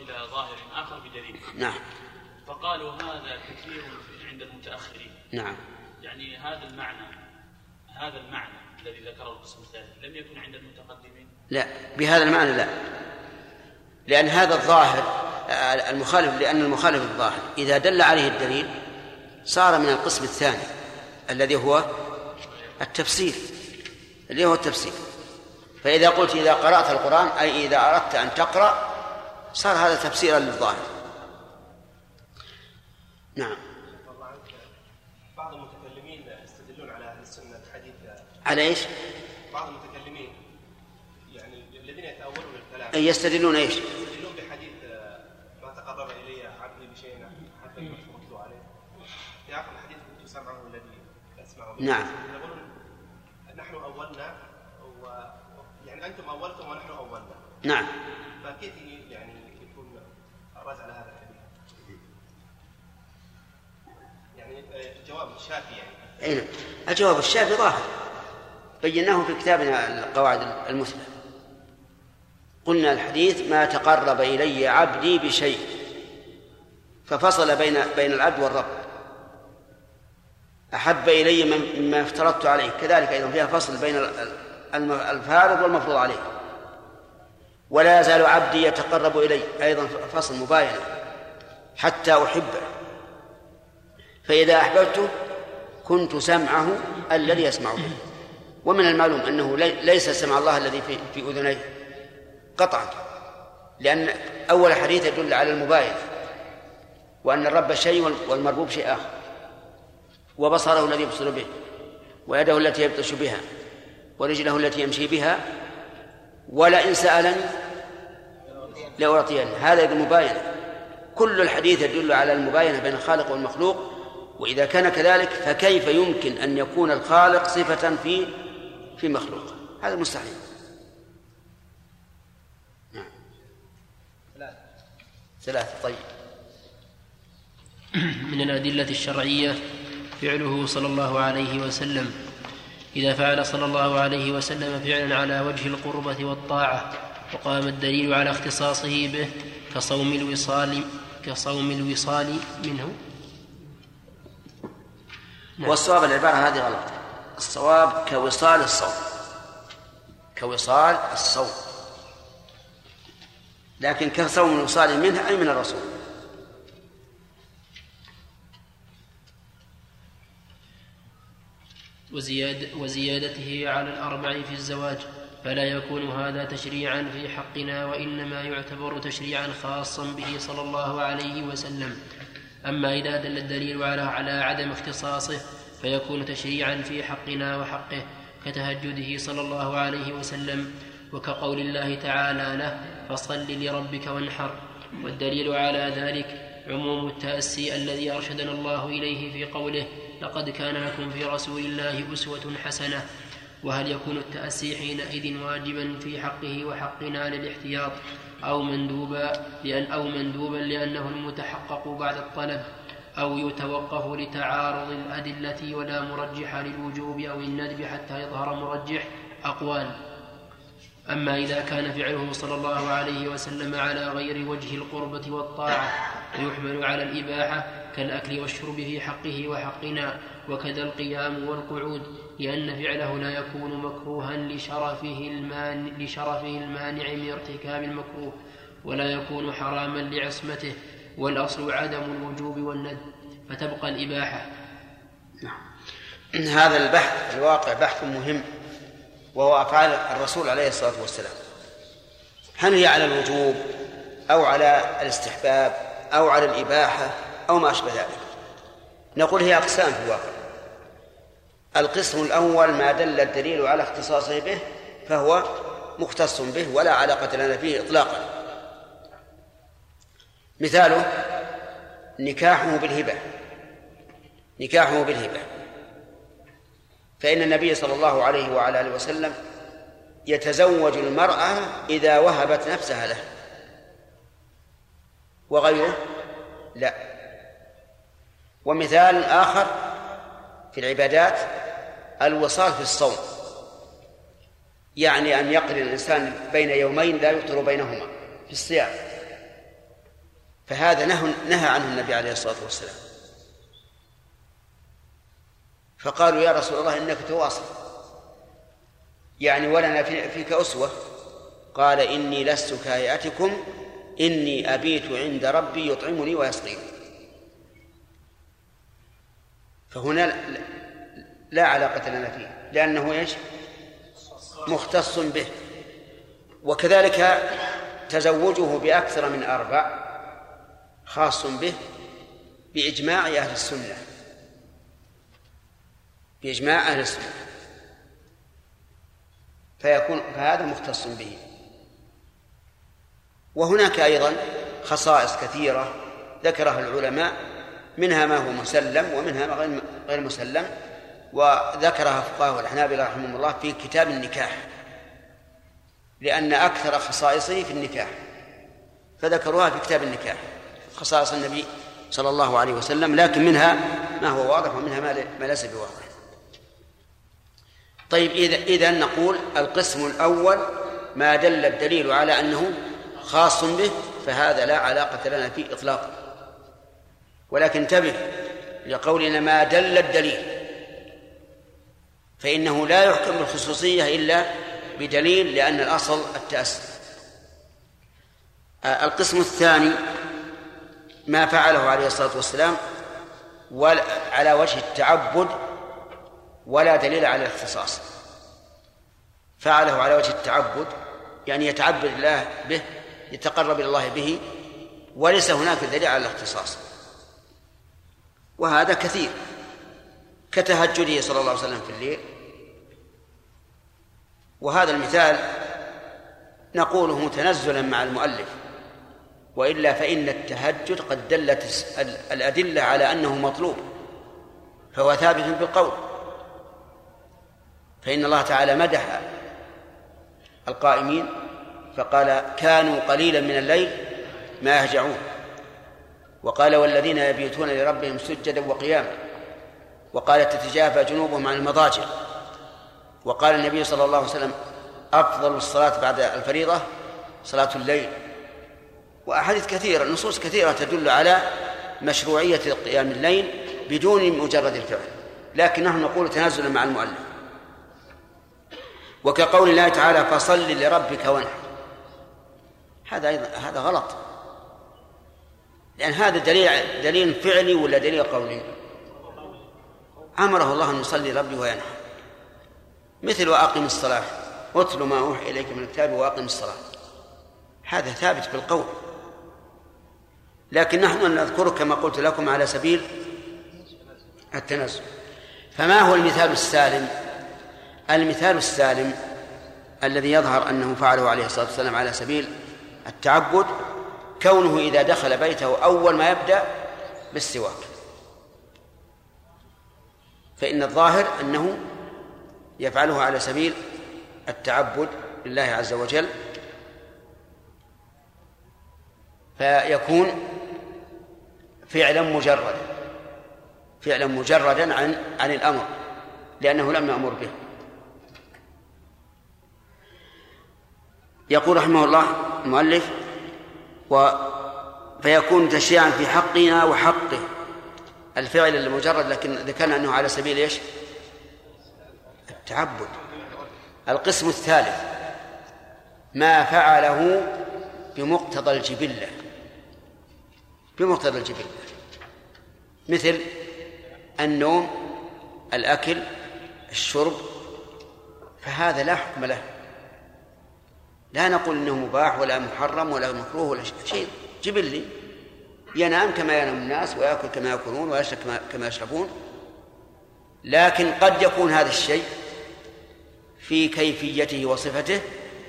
إلى ظاهر آخر بدليل. نعم. فقالوا هذا كثير عند المتأخرين. نعم. يعني هذا المعنى هذا المعنى الذي ذكره القسم الثالث لم يكن عند المتقدمين؟ لا بهذا المعنى لا. لأن هذا الظاهر المخالف لأن المخالف الظاهر إذا دل عليه الدليل صار من القسم الثاني الذي هو التفسير الذي هو التفسير. فإذا قلت إذا قرأت القرآن أي إذا أردت أن تقرأ صار هذا تفسيرا للظاهر. نعم. على إيش؟ بعض المتكلمين يعني الذين يتأولون الكلام أي يستدلون إيش؟ يستدلون بحديث آه، ما تقرب إلي عبدي بشيء حتى يمثل عليه في آخر الحديث كنت سمعه الذي أسمعه به نعم يقولون نحن أولنا و... يعني أنتم أولتم ونحن أولنا نعم فكيف يعني يكون الرد على هذا الحديث؟ يعني آه، الجواب الشافي يعني أين؟ نعم. الجواب الشافي ظاهر بيناه في كتابنا القواعد المثلى. قلنا الحديث ما تقرب إلي عبدي بشيء ففصل بين بين العبد والرب. أحب إلي مما افترضت عليه كذلك أيضا فيها فصل بين الفارض والمفروض عليه. ولا يزال عبدي يتقرب إلي أيضا فصل مباينة حتى أحبه. فإذا أحببته كنت سمعه الذي يسمع به ومن المعلوم أنه ليس سمع الله الذي في, في أذنيه قطعا لأن أول حديث يدل على المباينة وأن الرب شيء والمربوب شيء آخر وبصره الذي يبصر به ويده التي يبطش بها ورجله التي يمشي بها ولئن سألني لأعطين هذا المباينة كل الحديث يدل على المباينة بين الخالق والمخلوق وإذا كان كذلك فكيف يمكن أن يكون الخالق صفة في في مخلوق. هذا مستحيل. نعم. ثلاثة. طيب. من الأدلة الشرعية فعله صلى الله عليه وسلم. إذا فعل صلى الله عليه وسلم فعلا على وجه القربة والطاعة وقام الدليل على اختصاصه به كصوم الوصال كصوم الوصال منه. نعم. والصواب العبارة هذه غلط. الصواب كوصال الصوم كوصال الصوم لكن كصوم الوصال منه أي من الرسول. وزياد وزيادته على الأربع في الزواج. فلا يكون هذا تشريعا في حقنا وإنما يعتبر تشريعا خاصا به صلى الله عليه وسلم. أما إذا دل الدليل على عدم اختصاصه فيكون تشريعا في حقنا وحقه كتهجده صلى الله عليه وسلم وكقول الله تعالى له فصل لربك وانحر. والدليل على ذلك عموم التأسي الذي أرشدنا الله إليه في قوله لقد كان لكم في رسول الله أسوة حسنة. وهل يكون التأسي حينئذ واجبا في حقه وحقنا للاحتياط أو مندوبا لأن أو مندوبا لأنه المتحقق بعد الطلب؟ أو يتوقف لتعارض الأدلة ولا مرجح للوجوب أو الندب حتى يظهر مرجح أقوال. أما إذا كان فعله صلى الله عليه وسلم على غير وجه القربة والطاعة فيحمل على الإباحة كالأكل والشرب في حقه وحقنا وكذا القيام والقعود لأن فعله لا يكون مكروها لشرفه المانع, لشرفه المانع من ارتكاب المكروه ولا يكون حراما لعصمته. والأصل عدم الوجوب والند فتبقى الإباحة. نعم. هذا البحث الواقع بحث مهم وهو أفعال الرسول عليه الصلاة والسلام. هل هي على الوجوب أو على الاستحباب أو على الإباحة أو ما أشبه ذلك؟ نقول هي أقسام في الواقع. القسم الأول ما دل الدليل على اختصاصه به فهو مختص به ولا علاقة لنا فيه إطلاقا. مثاله نكاحه بالهبة. نكاحه بالهبة. فإن النبي صلى الله عليه وعلى آله وسلم يتزوج المرأة إذا وهبت نفسها له. وغيره؟ لا. ومثال آخر في العبادات الوصال في الصوم. يعني أن يقرن الإنسان بين يومين لا يفطر بينهما في الصيام. فهذا نهى نهى عنه النبي عليه الصلاة والسلام. فقالوا يا رسول الله إنك تواصل. يعني ولنا فيك أسوة. قال إني لست كهيئتكم إني أبيت عند ربي يطعمني ويسقيني. فهنا لا علاقة لنا فيه لأنه إيش؟ مختص به. وكذلك تزوجه بأكثر من أربع. خاص به بإجماع أهل السنة. بإجماع أهل السنة. فيكون فهذا مختص به. وهناك أيضا خصائص كثيرة ذكرها العلماء منها ما هو مسلم ومنها ما غير مسلم وذكرها فقهاء الحنابلة رحمهم الله في كتاب النكاح. لأن أكثر خصائصه في النكاح. فذكروها في كتاب النكاح. خصائص النبي صلى الله عليه وسلم لكن منها ما هو واضح ومنها ما ليس بواضح. طيب إذا إذا نقول القسم الأول ما دل الدليل على أنه خاص به فهذا لا علاقة لنا فيه إطلاقا ولكن انتبه لقولنا ما دل الدليل. فإنه لا يحكم بالخصوصية إلا بدليل لأن الأصل التأسي آه، القسم الثاني ما فعله عليه الصلاة والسلام على وجه التعبد ولا دليل على الاختصاص. فعله على وجه التعبد يعني يتعبد الله به يتقرب إلى الله به وليس هناك دليل على الاختصاص. وهذا كثير. كتهجده صلى الله عليه وسلم في الليل. وهذا المثال نقوله تنزلا مع المؤلف. وإلا فإن التهجد قد دلت الأدلة على أنه مطلوب فهو ثابت بالقول. فإن الله تعالى مدح القائمين فقال كانوا قليلا من الليل ما يهجعون. وقال والذين يبيتون لربهم سجدا وقياما. وقال تتجافى جنوبهم عن المضاجع. وقال النبي صلى الله عليه وسلم أفضل الصلاة بعد الفريضة صلاة الليل. وأحاديث كثيرة نصوص كثيرة تدل على مشروعية قيام الليل بدون مجرد الفعل لكن نحن نقول تنازلا مع المؤلف. وكقول الله تعالى فصل لربك وانحر. هذا أيضا هذا غلط. لأن هذا دليل دليل فعلي ولا دليل قولي؟ أمره الله أن يصلي ربي وينحر. مثل وأقم الصلاة واتل ما أوحي إليك من الكتاب وأقم الصلاة. هذا ثابت بالقول. لكن نحن نذكره كما قلت لكم على سبيل التنزل فما هو المثال السالم؟ المثال السالم الذي يظهر أنه فعله عليه الصلاة والسلام على سبيل التعبد كونه إذا دخل بيته أول ما يبدأ بالسواك. فإن الظاهر أنه يفعله على سبيل التعبد لله عز وجل فيكون فعلا مجردا فعلا مجردا عن عن الأمر لأنه لم يأمر به. يقول رحمه الله المؤلف و فيكون تشريعا في حقنا وحقه. الفعل المجرد لكن ذكرنا أنه على سبيل إيش؟ التعبد. القسم الثالث ما فعله بمقتضى الجبلة. بمقتضى الجبلة. مثل النوم الأكل الشرب فهذا لا حكم له. لا نقول إنه مباح ولا محرم ولا مكروه ولا شيء. جبلي. ينام كما ينام الناس ويأكل كما يأكلون ويشرب كما يشربون. لكن قد يكون هذا الشيء في كيفيته وصفته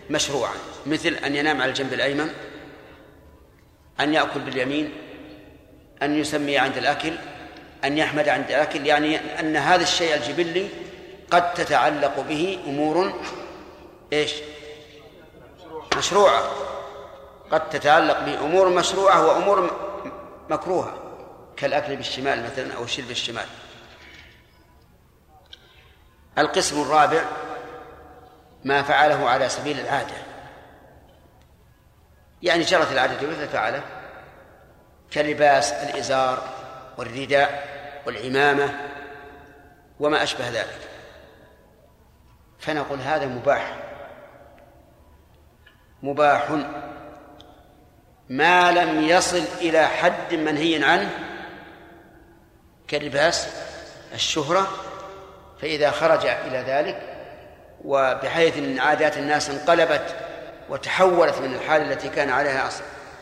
مشروعا. مثل أن ينام على الجنب الأيمن أن يأكل باليمين أن يسمي عند الأكل أن يحمد عند الأكل يعني أن هذا الشيء الجبلي قد تتعلق به أمور إيش؟ مشروعة. قد تتعلق بأمور مشروعة وأمور مكروهة كالأكل بالشمال مثلا أو الشرب بالشمال. القسم الرابع ما فعله على سبيل العادة. يعني جرت العادة مثل فعله. كلباس الإزار والرداء والعمامة وما أشبه ذلك. فنقول هذا مباح. مباح ما لم يصل إلى حد منهي عنه كلباس الشهرة فإذا خرج إلى ذلك وبحيث أن عادات الناس انقلبت وتحولت من الحال التي كان عليها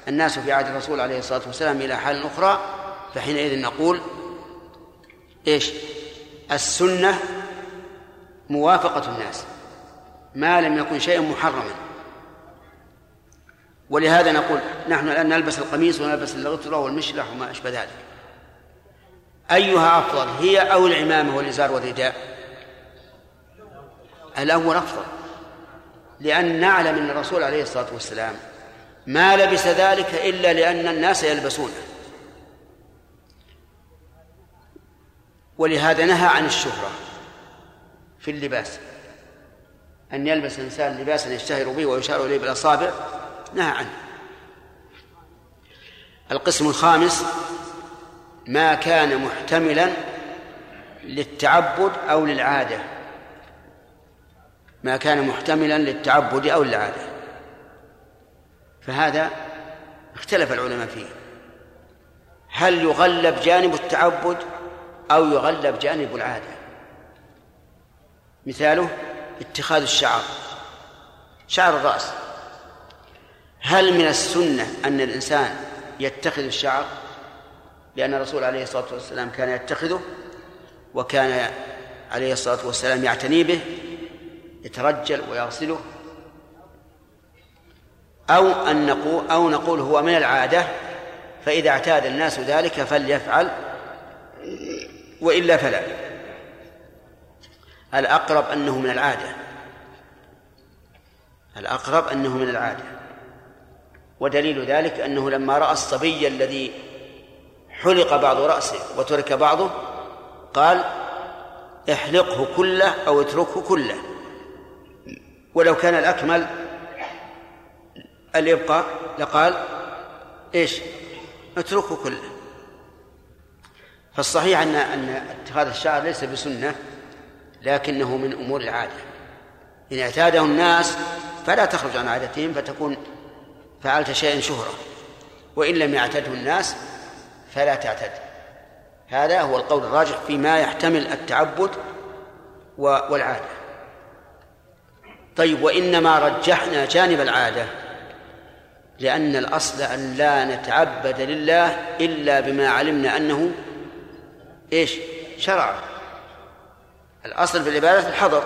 الناس في عهد الرسول عليه الصلاة والسلام إلى حال أخرى فحينئذ نقول إيش؟ السنة موافقة الناس ما لم يكن شيئا محرما. ولهذا نقول نحن الآن نلبس القميص ونلبس الغطرة والمشلح وما أشبه ذلك. أيها أفضل هي أو العمامة والإزار والرداء؟ الأول أفضل لأن نعلم أن الرسول عليه الصلاة والسلام ما لبس ذلك إلا لأن الناس يلبسونه. ولهذا نهى عن الشهرة في اللباس. أن يلبس الإنسان لباسا يشتهر به ويشار إليه بالأصابع نهى عنه. القسم الخامس ما كان محتملا للتعبد أو للعادة. ما كان محتملا للتعبد أو العادة فهذا اختلف العلماء فيه. هل يغلب جانب التعبد أو يغلب جانب العادة؟ مثاله اتخاذ الشعر. شعر الرأس. هل من السنة أن الإنسان يتخذ الشعر؟ لأن الرسول عليه الصلاة والسلام كان يتخذه وكان عليه الصلاة والسلام يعتني به يترجل ويغسله أو أن نقول أو نقول هو من العادة فإذا اعتاد الناس ذلك فليفعل وإلا فلا. الأقرب أنه من العادة. الأقرب أنه من العادة. ودليل ذلك أنه لما رأى الصبي الذي حلق بعض رأسه وترك بعضه قال احلقه كله أو اتركه كله. ولو كان الأكمل الإبقاء لقال إيش؟ اتركه كله. فالصحيح أن أن اتخاذ الشعر ليس بسنة لكنه من أمور العادة. إن اعتاده الناس فلا تخرج عن عادتهم فتكون فعلت شيئا شهرة. وإن لم يعتده الناس فلا تعتد. هذا هو القول الراجح فيما يحتمل التعبد والعادة. طيب وإنما رجحنا جانب العادة. لأن الأصل أن لا نتعبد لله إلا بما علمنا أنه إيش؟ شرع. الأصل في العبادة الحظر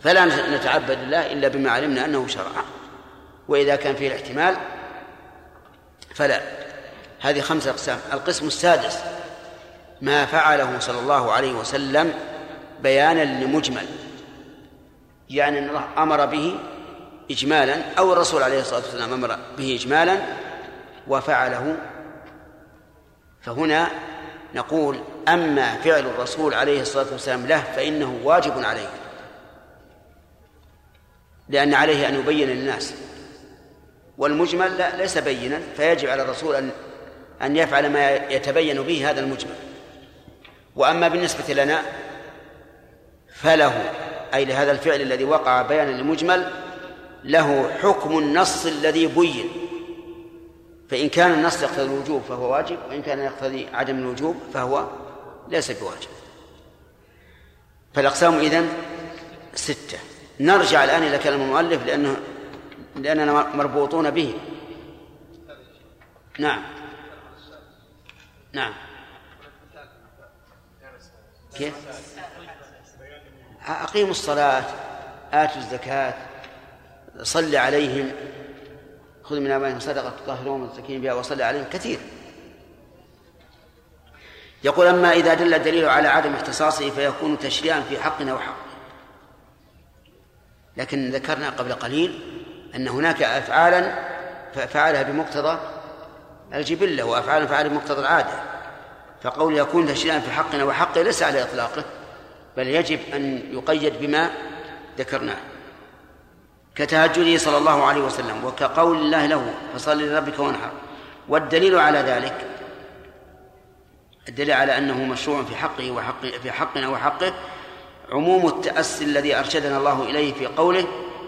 فلا نتعبد لله إلا بما علمنا أنه شرع. وإذا كان فيه الاحتمال فلا. هذه خمسة أقسام. القسم السادس ما فعله صلى الله عليه وسلم بيانا لمجمل يعني أمر به إجمالا أو الرسول عليه الصلاة والسلام أمر به إجمالا وفعله. فهنا نقول أما فعل الرسول عليه الصلاة والسلام له فإنه واجب عليه. لأن عليه أن يبين للناس. والمجمل لا ليس بينا فيجب على الرسول أن أن يفعل ما يتبين به هذا المجمل. وأما بالنسبة لنا فله أي لهذا الفعل الذي وقع بيانا للمجمل له حكم النص الذي بين. فإن كان النص يقتضي الوجوب فهو واجب وإن كان يقتضي عدم الوجوب فهو ليس بواجب. فالأقسام إذن ستة. نرجع الآن إلى كلام المؤلف لأنه لأننا مربوطون به. نعم. نعم. كيف؟ أقيموا الصلاة آتوا الزكاة. صل عليهم. خذ من أموالهم صدقة تطهرهم وتزكيهم بها وصل عليهم كثير. يقول أما إذا دل الدليل على عدم اختصاصه فيكون تشريعا في حقنا وحق لكن ذكرنا قبل قليل أن هناك أفعالا فعلها بمقتضى الجبلة وأفعالا فعلها بمقتضى العادة. فقول يكون تشريعا في حقنا وحقه ليس على إطلاقه بل يجب أن يقيد بما ذكرناه. كتهجده صلى الله عليه وسلم وكقول الله له فصل لربك وانحر. والدليل على ذلك الدليل على أنه مشروع في حقه وحق في حقنا وحقه عموم التأسي الذي أرشدنا الله إليه في قوله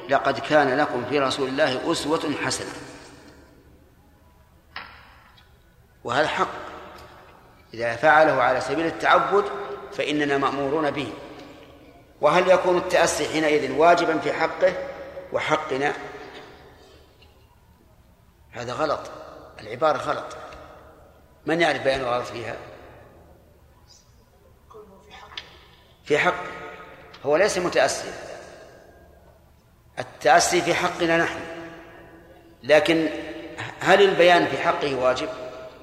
لقد كان لكم في رسول الله أسوة حسنة. وهذا حق. إذا فعله على سبيل التعبد فإننا مأمورون به. وهل يكون التأسي حينئذ واجبا في حقه؟ وحقنا. هذا غلط. العبارة غلط. من يعرف بيان الغلط فيها؟ في حق. هو ليس متأسي. التأسي في حقنا نحن. لكن هل البيان في حقه واجب؟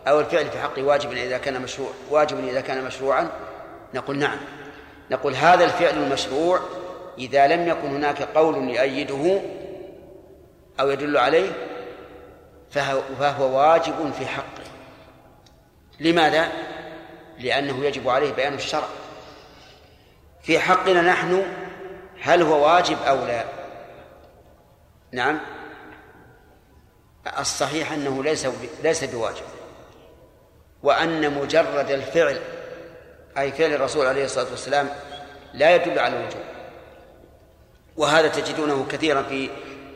أو الفعل في حقه واجب إذا كان مشروع واجب إذا كان مشروعا؟ نقول نعم. نقول هذا الفعل المشروع إذا لم يكن هناك قول يؤيده أو يدل عليه فهو واجب في حقه. لماذا؟ لأنه يجب عليه بيان الشرع. في حقنا نحن هل هو واجب أو لا؟ نعم. الصحيح أنه ليس ليس بواجب. وأن مجرد الفعل أي فعل الرسول عليه الصلاة والسلام لا يدل على الوجوب. وهذا تجدونه كثيرا في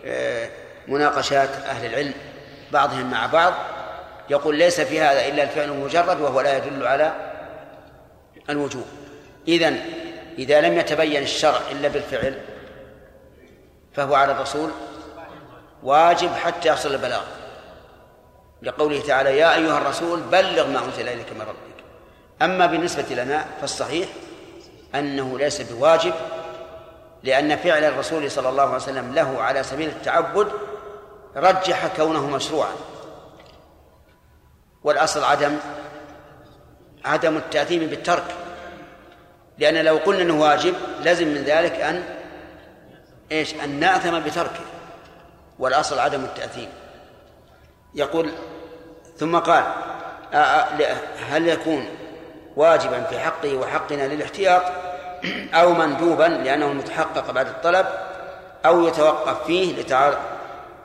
آه، مناقشات أهل العلم بعضهم مع بعض يقول ليس في هذا إلا الفعل المجرد وهو لا يدل على الوجوب. إذن إذا لم يتبين الشرع إلا بالفعل فهو على الرسول واجب حتى يصل البلاغ. لقوله تعالى يا أيها الرسول بلغ ما أنزل إليك من ربك. أما بالنسبة لنا فالصحيح أنه ليس بواجب لأن فعل الرسول صلى الله عليه وسلم له على سبيل التعبد رجح كونه مشروعا. والأصل عدم عدم التأثيم بالترك. لأن لو قلنا أنه واجب لازم من ذلك أن إيش؟ أن نأثم بتركه. والأصل عدم التأثيم. يقول ثم قال هل يكون واجبا في حقه وحقنا للاحتياط؟ أو مندوبا لأنه متحقق بعد الطلب أو يتوقف فيه لتعارض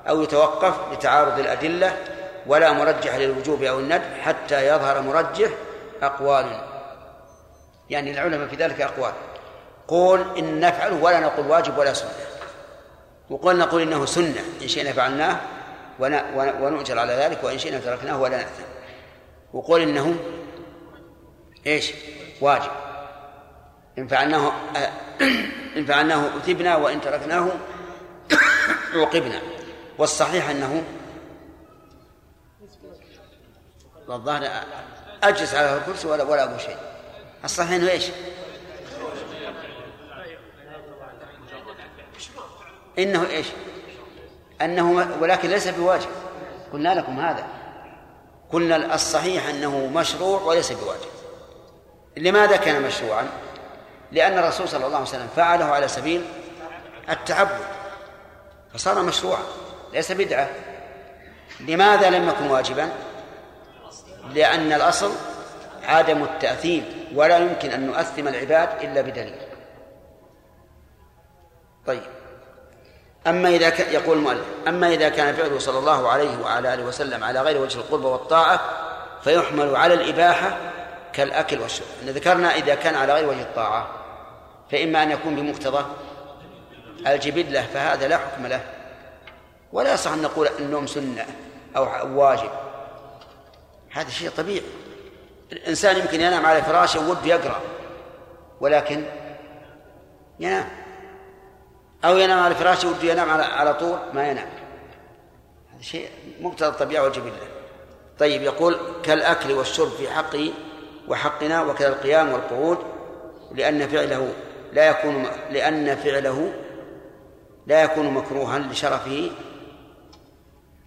أو يتوقف لتعارض الأدلة ولا مرجح للوجوب أو الندب حتى يظهر مرجح أقوال. يعني العلماء في ذلك أقوال. قول إن نفعله ولا نقول واجب ولا سنة. وقل نقول إنه سنة إن شئنا فعلناه ونؤجر على ذلك وإن شئنا تركناه ولا نأثم وقول إنه إيش؟ واجب. إن فعلناه إن فعلناه أثبنا وإن تركناه عوقبنا. والصحيح أنه والظاهر أجلس على الكرسي ولا ولا أبو شيء. الصحيح أنه إيش؟ إنه إيش؟ أنه ولكن ليس بواجب. قلنا لكم هذا. قلنا الصحيح أنه مشروع وليس بواجب. لماذا كان مشروعا؟ لأن الرسول صلى الله عليه وسلم فعله على سبيل التعبد فصار مشروعا ليس بدعة. لماذا لم يكن واجبا؟ لأن الأصل عدم التأثيم ولا يمكن أن نؤثم العباد إلا بدليل. طيب. أما إذا كان يقول المؤلف أما إذا كان فعله صلى الله عليه وعلى آله وسلم على غير وجه القربة والطاعة فيحمل على الإباحة كالأكل والشرب. ذكرنا إذا كان على غير وجه الطاعة. فإما أن يكون بمقتضى الجبلة فهذا لا حكم له. ولا يصح أن نقول النوم سنة أو واجب. هذا شيء طبيعي. الإنسان يمكن ينام على فراشه وده يقرأ ولكن ينام. أو ينام على فراشه وده ينام على على طول ما ينام. هذا شيء مقتضى الطبيعة والجبلة. طيب يقول كالأكل والشرب في حقه وحقنا وكذا القيام والقعود لأن فعله لا يكون لأن فعله لا يكون مكروها لشرفه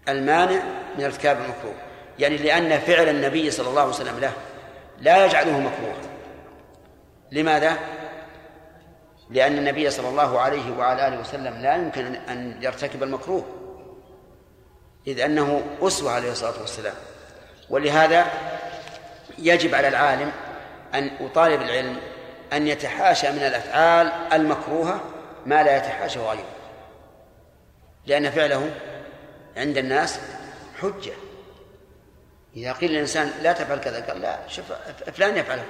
المانع من ارتكاب المكروه. يعني لأن فعل النبي صلى الله عليه وسلم له لا يجعله مكروها. لماذا؟ لأن النبي صلى الله عليه وعلى آله وسلم لا يمكن أن يرتكب المكروه إذ أنه أسوة عليه الصلاة والسلام. ولهذا يجب على العالم أن وطالب العلم أن يتحاشى من الأفعال المكروهة ما لا يتحاشى غيره. لأن فعله عند الناس حجة. إذا قيل للإنسان لا تفعل كذا قال لا شوف فلان يفعله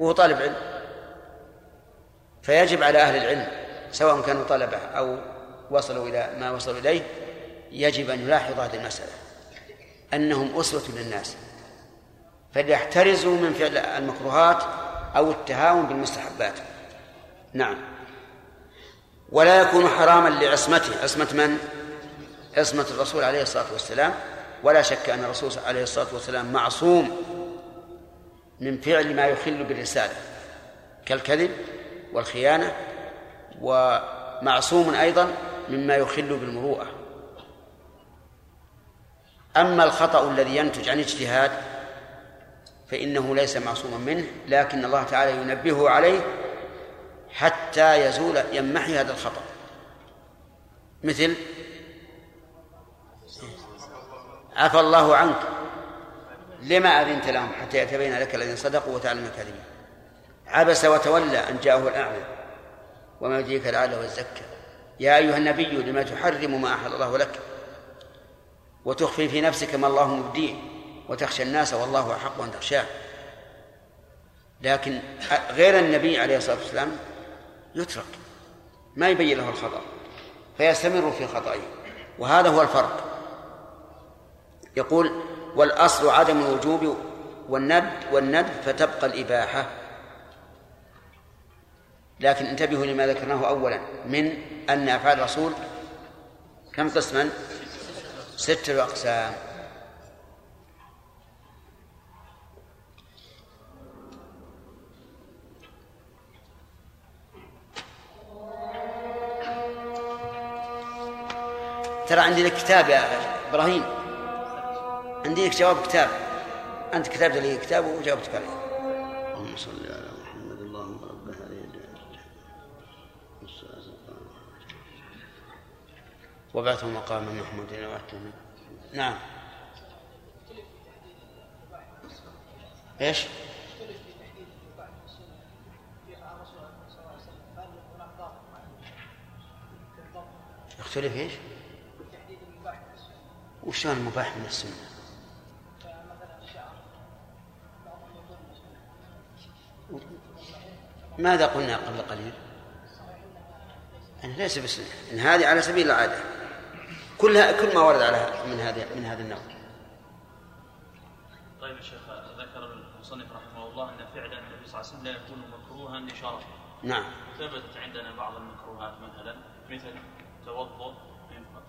وهو طالب علم. فيجب على أهل العلم سواء كانوا طلبة أو وصلوا إلى ما وصلوا إليه يجب أن يلاحظوا هذه المسألة أنهم أسوة للناس. فليحترزوا من فعل المكروهات أو التهاون بالمستحبات. نعم. ولا يكون حراما لعصمته. عصمة من؟ عصمة الرسول عليه الصلاة والسلام. ولا شك أن الرسول عليه الصلاة والسلام معصوم من فعل ما يخل بالرسالة. كالكذب والخيانة ومعصوم أيضا مما يخل بالمروءة. أما الخطأ الذي ينتج عن اجتهاد فإنه ليس معصوما منه لكن الله تعالى ينبهه عليه حتى يزول يمحي هذا الخطأ. مثل عفى الله عنك. لما أذنت لهم حتى يتبين لك الذين صدقوا وتعلم الكاذبين؟ عبس وتولى أن جاءه الأعمى. وما يدريك لعله يزكى. يا أيها النبي لما تحرم ما أحل الله لك؟ وتخفي في نفسك ما الله مبديه. وتخشى الناس والله أحق أن تخشاه. لكن غير النبي عليه الصلاة والسلام يترك ما يبين له الخطأ فيستمر في خطئه وهذا هو الفرق. يقول والأصل عدم الوجوب والند والند فتبقى الإباحة. لكن انتبهوا لما ذكرناه أولا من أن أفعال الرسول كم قسما؟ ستة أقسام. ترى عندي لك كتاب يا إبراهيم. عندي لك جواب كتاب. أنت كتبت لي كتاب وجاوبتك عليه اللهم صل على محمد اللهم رب هذه وبعثه مقاما محمودا نعم. إيش؟ يختلف إيش؟ وشلون المباح من السنة؟ ماذا قلنا قبل قليل؟ أن ليس بسنة إن هذه على سبيل العادة. كلها كل ما ورد على من هذا من هذا النوع. طيب يا شيخ ذكر المصنف رحمه الله أن فعل النبي صلى الله عليه وسلم لا يكون مكروها لشرف نعم. ثبتت عندنا بعض المكروهات؟ مثلا مثل توضؤ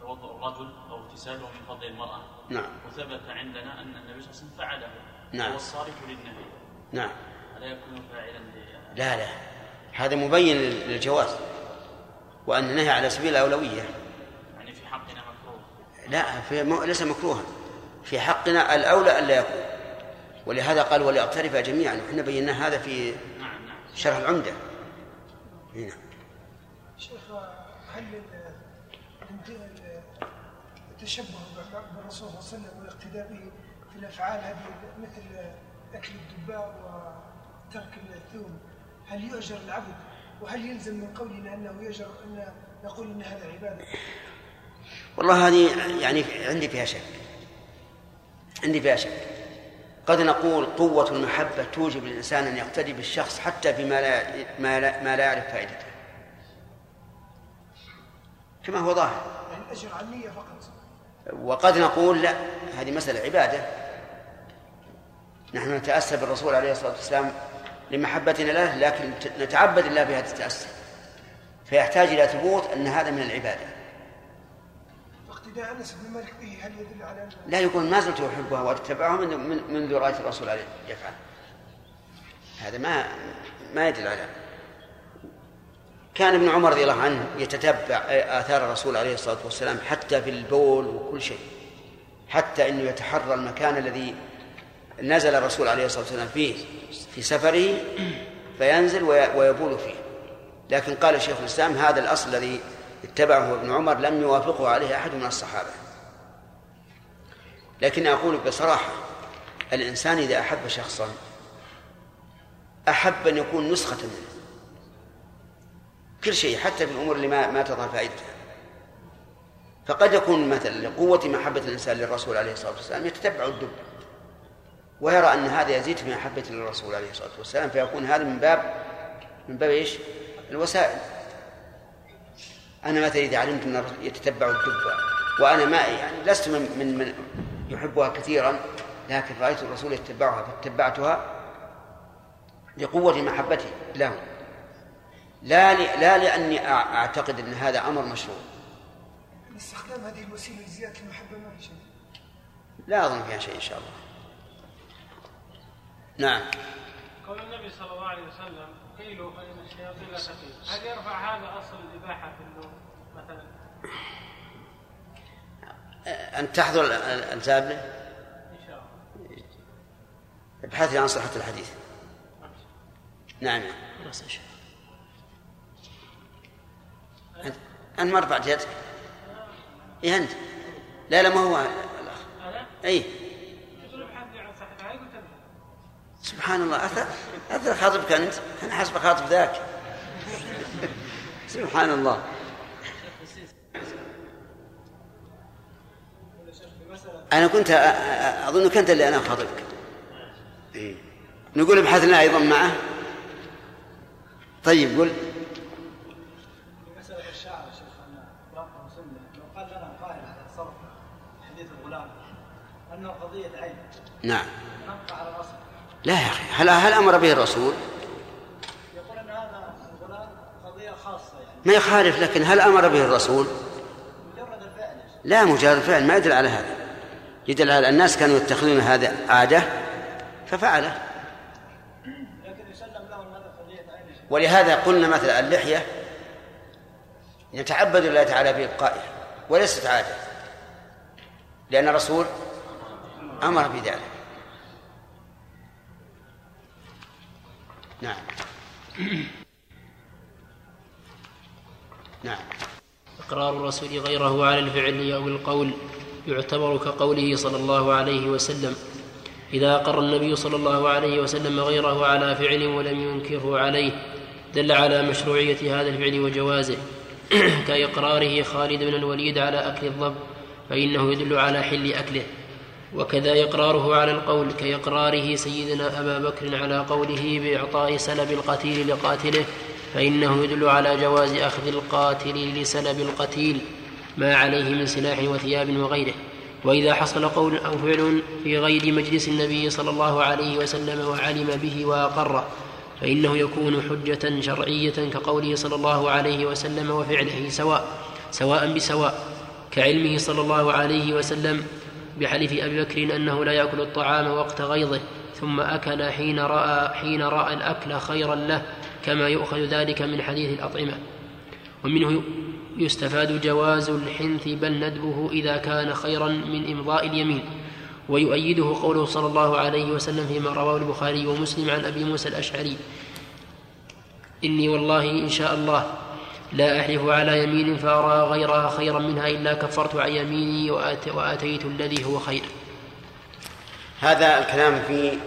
توضؤ الرجل أو اغتساله من فضل المرأة. نعم. وثبت عندنا أن النبي صلى الله عليه وسلم فعله. نعم. هو الصارف للنهي نعم. ألا يكون فاعلا لا لا. هذا مبين للجواز. وأن النهي على سبيل الأولوية. يعني في حقنا مكروه. لا في م... ليس مكروها. في حقنا الأولى ألا يكون. ولهذا قال وليعترف جميعا. وحنا بينا هذا في نعم نعم. شرح العمدة. هنا التشبه بالرسول صلى الله عليه وسلم والاقتداء به في الأفعال هذه مثل أكل الدباء وترك الثوم. هل يؤجر العبد؟ وهل يلزم من قولنا أنه يؤجر أن نقول إن هذا عبادة؟ والله هذه يعني عندي فيها شك. عندي فيها شك. قد نقول قوة المحبة توجب الإنسان أن يقتدي بالشخص حتى فيما لا ما لا, ما لا يعرف فائدته. كما هو ظاهر. يعني الاجر على النية فقط. وقد نقول لا هذه مسألة عبادة. نحن نتأسى بالرسول عليه الصلاة والسلام لمحبتنا له لكن نتعبد الله بهذا التأسي فيحتاج إلى ثبوت أن هذا من العبادة. فاقتداء أنس بن مالك به هل يدل على لا يكون ما زلت أحبها وأتبعها من من- منذ رأيت الرسول عليه يفعل. هذا ما ما يدل على كان ابن عمر رضي الله عنه يتتبع آثار الرسول عليه الصلاة والسلام حتى في البول وكل شيء حتى أنه يتحرى المكان الذي نزل الرسول عليه الصلاة والسلام فيه في سفره فينزل وي- ويبول فيه. لكن قال شيخ الإسلام هذا الأصل الذي اتبعه ابن عمر لم يوافقه عليه أحد من الصحابة. لكن أقول بصراحة الإنسان إذا أحب شخصا أحب أن يكون نسخة منه. كل شيء حتى في الأمور اللي ما ما تظهر فائدتها. فقد يكون مثلا لقوة محبة الإنسان للرسول عليه الصلاة والسلام يتتبع الدب ويرى أن هذا يزيد في محبته للرسول عليه الصلاة والسلام فيكون هذا من باب من باب إيش؟ الوسائل. أنا مثلا إذا علمت أن يتتبع الدب وأنا ما يعني لست من من, من يحبها كثيرا لكن رأيت الرسول يتبعها فاتبعتها لقوة محبتي له. لا ل... لا لأني أع- أعتقد أن هذا أمر مشروع. استخدام هذه الوسيلة لزيادة المحبة ما في شيء؟ لا أظن فيها شيء إن شاء الله. نعم. قول النبي صلى الله عليه وسلم قيلوا فإن الشياطين لا تقيل. هل يرفع هذا أصل الإباحة في اللغة مثلا؟ أن تحضر ال- ال- الزابلة إن شاء الله. ابحث عن صحة الحديث. نعم. خلاص أنت ما رفعت يدك إيه أنت؟ لا لا ما هو الأخ. أنا أي أنا. سبحان الله. أثر أثر خاطبك أنت. أنا حسب خاطب ذاك. سبحان الله. أنا كنت أظنك أنت اللي أنا خاطبك إيه. نقول ابحث لنا أيضا معه. طيب قل مسألة الشاعر يا شيخ أن رقم سنة لو قال لنا قائل على صرف حديث الغلام أنه قضية عين نعم. لا يا أخي هل, هل أمر به الرسول؟ يقول أن هذا قضية خاصة يعني ما يخالف لكن هل أمر به الرسول؟ مجرد الفعل لا مجرد فعل ما يدل على هذا. يدل على الناس كانوا يتخذون هذا عادة ففعله. ولهذا قلنا مثلا اللحية نتعبد الله تعالى بإبقائها وليست عادة لأن الرسول أمر بذلك. نعم. نعم. إقرار الرسول غيره على الفعل أو القول يعتبر كقوله صلى الله عليه وسلم. إذا أقر النبي صلى الله عليه وسلم غيره على فعل ولم ينكره عليه دل على مشروعية هذا الفعل وجوازه. كإقراره خالد بن الوليد على أكل الضب فإنه يدل على حل أكله. وكذا إقراره على القول كإقراره سيدنا أبا بكر على قوله بإعطاء سلب القتيل لقاتله فإنه يدل على جواز أخذ القاتل لسلب القتيل ما عليه من سلاح وثياب وغيره. وإذا حصل قول أو فعل في غير مجلس النبي صلى الله عليه وسلم وعلم به وأقر فإنه يكون حجة شرعية كقوله صلى الله عليه وسلم وفعله سواء سواء بسواء كعلمه صلى الله عليه وسلم بحلف أبي بكر أنه لا يأكل الطعام وقت غيظه ثم أكل حين رأى حين رأى الأكل خيرا له كما يؤخذ ذلك من حديث الأطعمة. ومنه يستفاد جواز الحنث بل ندبه إذا كان خيرا من إمضاء اليمين. ويؤيده قوله صلى الله عليه وسلم فيما رواه البخاري ومسلم عن أبي موسى الأشعري. إني والله إن شاء الله لا أحلف على يمين فأرى غيرها خيرا منها إلا كفرت عن يميني وآت وآتيت الذي هو خير. هذا الكلام في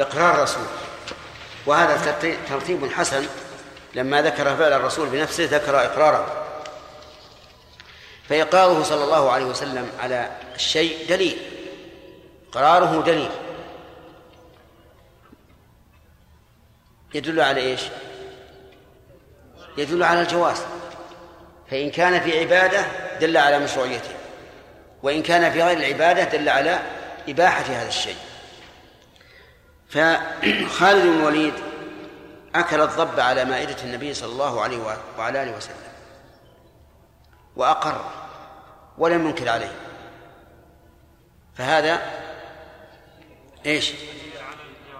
إقرار الرسول. وهذا ترتي- ترتيب حسن لما ذكر فعل الرسول بنفسه ذكر إقراره. فإقراره صلى الله عليه وسلم على الشيء دليل. إقراره دليل. يدل على إيش؟ يدل على الجواز. فإن كان في عبادة دل على مشروعيته وإن كان في غير العبادة دل على إباحة هذا الشيء. فخالد بن الوليد أكل الضب على مائدة النبي صلى الله عليه وعلى آله وسلم وأقر ولم ينكر عليه. فهذا إيش؟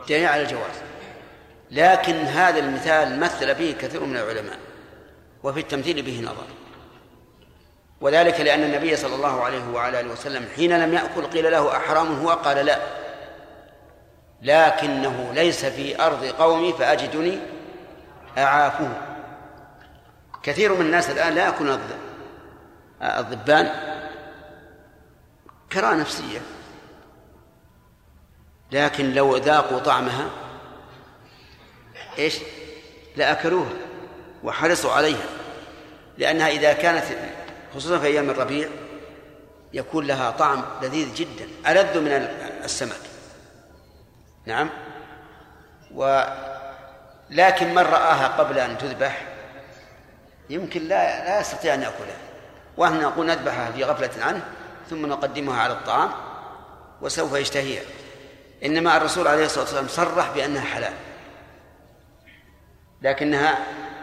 دليل على الجواز. لكن هذا المثال مثل به كثير من العلماء. وفي التمثيل به نظر. وذلك لأن النبي صلى الله عليه وعلى آله وسلم حين لم يأكل قيل له أحرام؟ هو قال لا. لكنه ليس في أرض قومي فأجدني أعافه كثير من الناس الآن لا يأكلون الض- الضبان كراهة نفسية. لكن لو ذاقوا طعمها إيش؟ لأكلوها. وحرصوا عليها لأنها إذا كانت خصوصا في أيام الربيع يكون لها طعم لذيذ جدا ألذ من السمك. نعم؟ و لكن من رآها قبل أن تذبح يمكن لا لا يستطيع أن يأكلها. ونحن نقول نذبحها في غفلة عنه ثم نقدمها على الطعام وسوف يشتهيها. إنما الرسول عليه الصلاة والسلام صرح بأنها حلال لكنها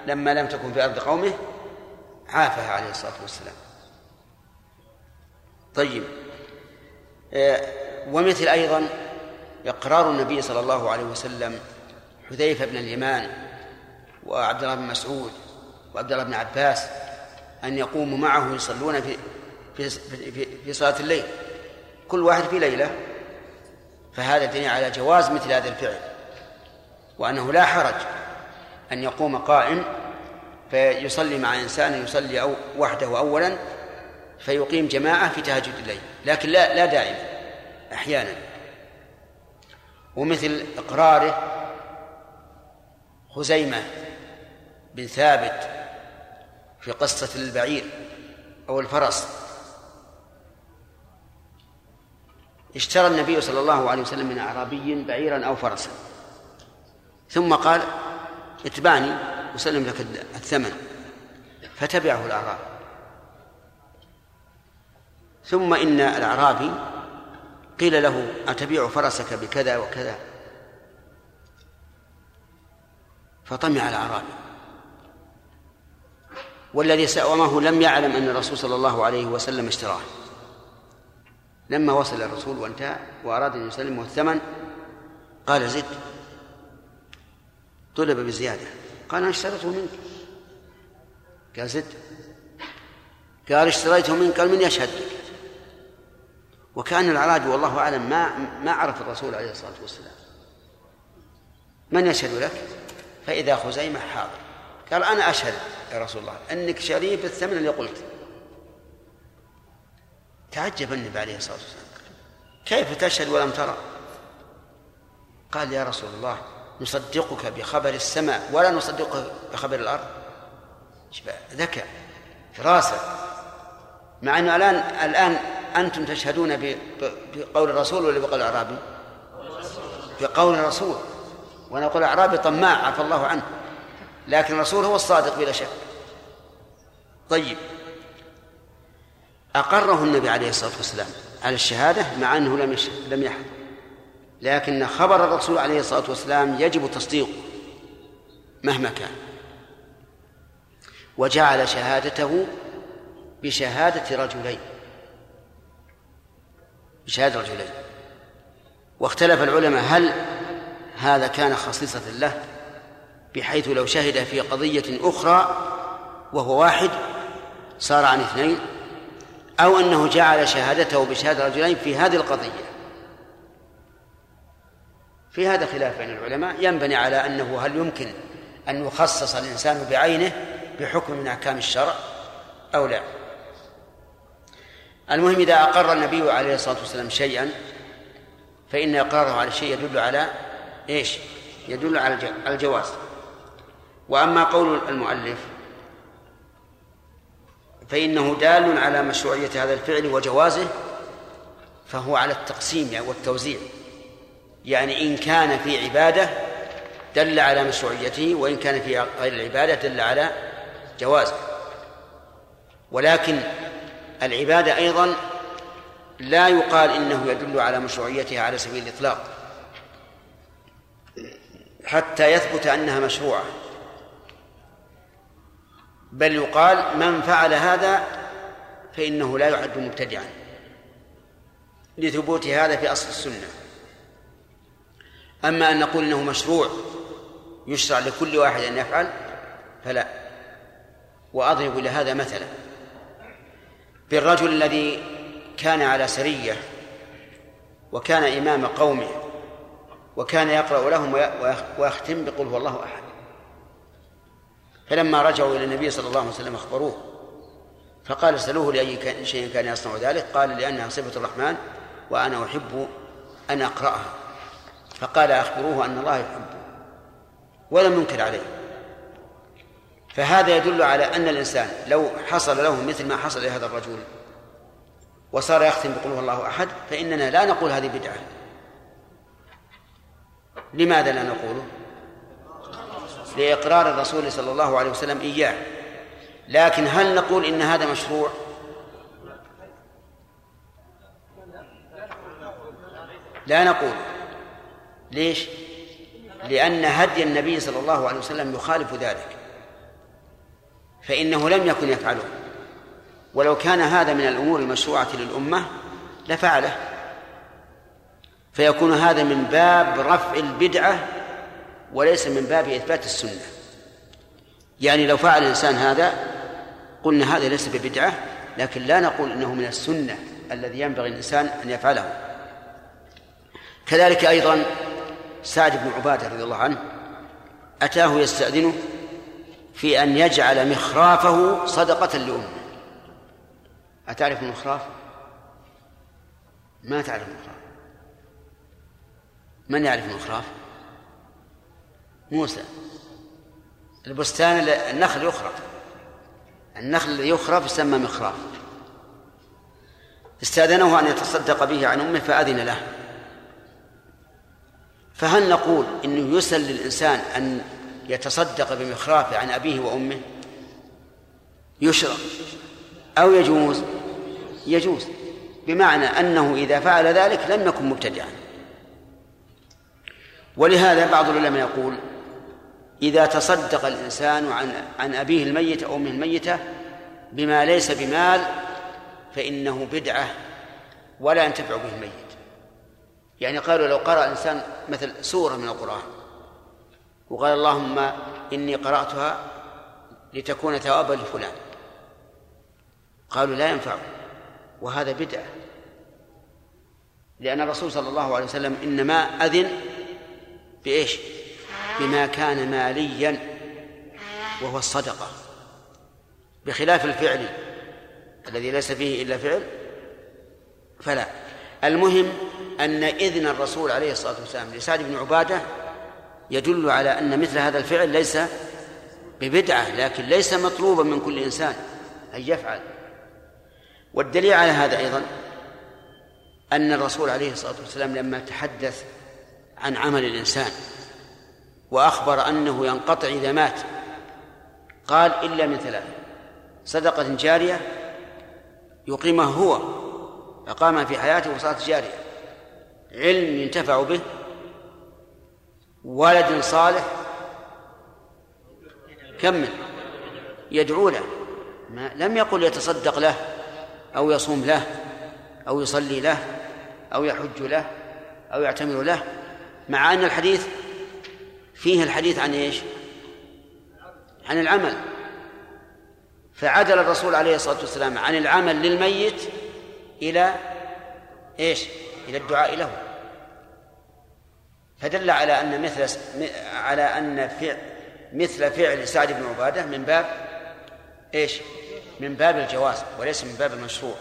لما لم تكن في أرض قومه عافها عليه الصلاة والسلام. طيب آه، ومثل أيضا إقرار النبي صلى الله عليه وسلم حذيفة بن اليمان وعبد الله بن مسعود وعبد الله بن عباس أن يقوموا معه يصلون في في في, في صلاة الليل. كل واحد في ليلة. فهذا دليل على جواز مثل هذا الفعل. وأنه لا حرج. أن يقوم قائم فيصلي مع إنسان يصلي أو وحده أولا فيقيم جماعة في تهجد الليل. لكن لا لا دائما أحيانا. ومثل إقراره خزيمة بن ثابت في قصة البعير أو الفرس. اشترى النبي صلى الله عليه وسلم من أعرابي بعيرا أو فرسا. ثم قال اتبعني وسلم لك الثمن. فتبعه الأعراب. ثم إن الأعرابي قيل له أتبيع فرسك بكذا وكذا؟ فطمع الأعرابي. والذي سأومه لم يعلم أن الرسول صلى الله عليه وسلم اشتراه. لما وصل الرسول وانتهى وأراد أن يسلمه الثمن قال زد طلب بزيادة. قال أنا اشتريته منك. قال زد. قال اشتريته منك قال من يشهد لك وكان الأعرابي والله أعلم ما ما عرف الرسول عليه الصلاة والسلام. من يشهد لك؟ فإذا خزيمة حاضر. قال أنا أشهد يا رسول الله أنك شريف الثمن اللي قلت. تعجب النبي عليه الصلاة والسلام. كيف تشهد ولم ترى؟ قال يا رسول الله نصدقك بخبر السماء ولا نصدقك بخبر الأرض. ذكاء فراسة مع أنه الآن الآن أنتم تشهدون بقول الرسول ولا بقول الأعرابي؟ بقول الرسول. ونقول الأعرابي طماع عفى الله عنه. لكن الرسول هو الصادق بلا شك. طيب. أقره النبي عليه الصلاة والسلام على الشهادة مع أنه لم لم يحضر. لكن خبر الرسول عليه الصلاة والسلام يجب تصديقه مهما كان. وجعل شهادته بشهادة رجلين. بشهادة رجلين. واختلف العلماء هل هذا كان خصيصة له بحيث لو شهد في قضية أخرى وهو واحد صار عن اثنين أو أنه جعل شهادته بشهادة رجلين في هذه القضية. في هذا خلاف بين العلماء. ينبني على أنه هل يمكن أن يخصص الإنسان بعينه بحكم من أحكام الشرع أو لا؟ المهم إذا أقر النبي عليه الصلاة والسلام شيئا فإن إقراره على الشيء يدل على إيش؟ يدل على الجواز. وأما قول المؤلف فإنه دال على مشروعية هذا الفعل وجوازه فهو على التقسيم والتوزيع. يعني إن كان في عبادة دل على مشروعيته وإن كان في غير العبادة دل على جوازه. ولكن العبادة أيضا لا يقال إنه يدل على مشروعيتها على سبيل الإطلاق. حتى يثبت أنها مشروعة. بل يقال من فعل هذا فإنه لا يعد مبتدعا لثبوت هذا في أصل السنة. أما أن نقول إنه مشروع يشرع لكل واحد أن يفعل فلا. وأضرب إلى هذا مثلا. بالرجل الذي كان على سرية وكان إمام قومه وكان يقرأ لهم ويختم بقول هو الله أحد. فلما رجعوا إلى النبي صلى الله عليه وسلم أخبروه فقال اسألوه لأي شيء كان يصنع ذلك؟ قال لأنها صفة الرحمن وأنا أحب أن أقرأها. فقال أخبروه أن الله يحبه ولم ينكر عليه. فهذا يدل على أن الإنسان لو حصل له مثل ما حصل لهذا الرجل وصار يختم بقول هو الله أحد فإننا لا نقول هذه بدعة. لماذا لا نقوله؟ لإقرار الرسول صلى الله عليه وسلم إياه. لكن هل نقول إن هذا مشروع؟ لا نقول. ليش؟ لأن هدي النبي صلى الله عليه وسلم يخالف ذلك. فإنه لم يكن يفعله. ولو كان هذا من الأمور المشروعة للأمة لفعله. فيكون هذا من باب رفع البدعة وليس من باب إثبات السنة. يعني لو فعل الإنسان هذا قلنا هذا ليس ببدعة لكن لا نقول إنه من السنة الذي ينبغي الإنسان أن يفعله. كذلك أيضا سعد بن عبادة رضي الله عنه أتاه يستأذنه في أن يجعل مخرافه صدقة لأمه. أتعرف المخراف؟ ما تعرف المخراف. من يعرف المخراف؟ موسى. البستان النخل يخرف. النخل الذي يخرف يسمى مخراف. استأذنه أن يتصدق به عن أمه فأذن له. فهل نقول إنه يسل للإنسان أن يتصدق بمخرافه عن أبيه وأمه؟ يشرع أو يجوز؟ يجوز بمعنى أنه إذا فعل ذلك لم يكن مبتدعا. ولهذا بعض العلماء يقول إذا تصدق الإنسان عن عن أبيه الميت أو أمه الميتة بما ليس بمال فإنه بدعة ولا ينتفع به الميت. يعني قالوا لو قرأ الإنسان مثل سورة من القرآن وقال اللهم إني قرأتها لتكون ثوابا لفلان. قالوا لا ينفع وهذا بدعة. لأن الرسول صلى الله عليه وسلم إنما أذن بإيش؟ بما كان ماليا وهو الصدقة. بخلاف الفعل الذي ليس فيه إلا فعل فلا. المهم أن إذن الرسول عليه الصلاة والسلام لسعد بن عبادة يدل على أن مثل هذا الفعل ليس ببدعة لكن ليس مطلوبا من كل إنسان أن يفعل. والدليل على هذا أيضا أن الرسول عليه الصلاة والسلام لما تحدث عن عمل الإنسان وأخبر أنه ينقطع إذا مات قال إلا من ثلاث صدقة جارية يقيمه هو أقام في حياته وصارت جارية. علم ينتفع به ولد صالح كمل يدعو له ما لم يقل يتصدق له أو يصوم له أو يصلي له أو يحج له أو يعتمر له مع أن الحديث فيه الحديث عن إيش؟ عن العمل فعدل الرسول عليه الصلاة والسلام عن العمل للميت إلى إيش؟ إلى الدعاء له فدل على أن مثل على أن فعل مثل فعل سعد بن عبادة من باب إيش؟ من باب الجواز وليس من باب المشروع.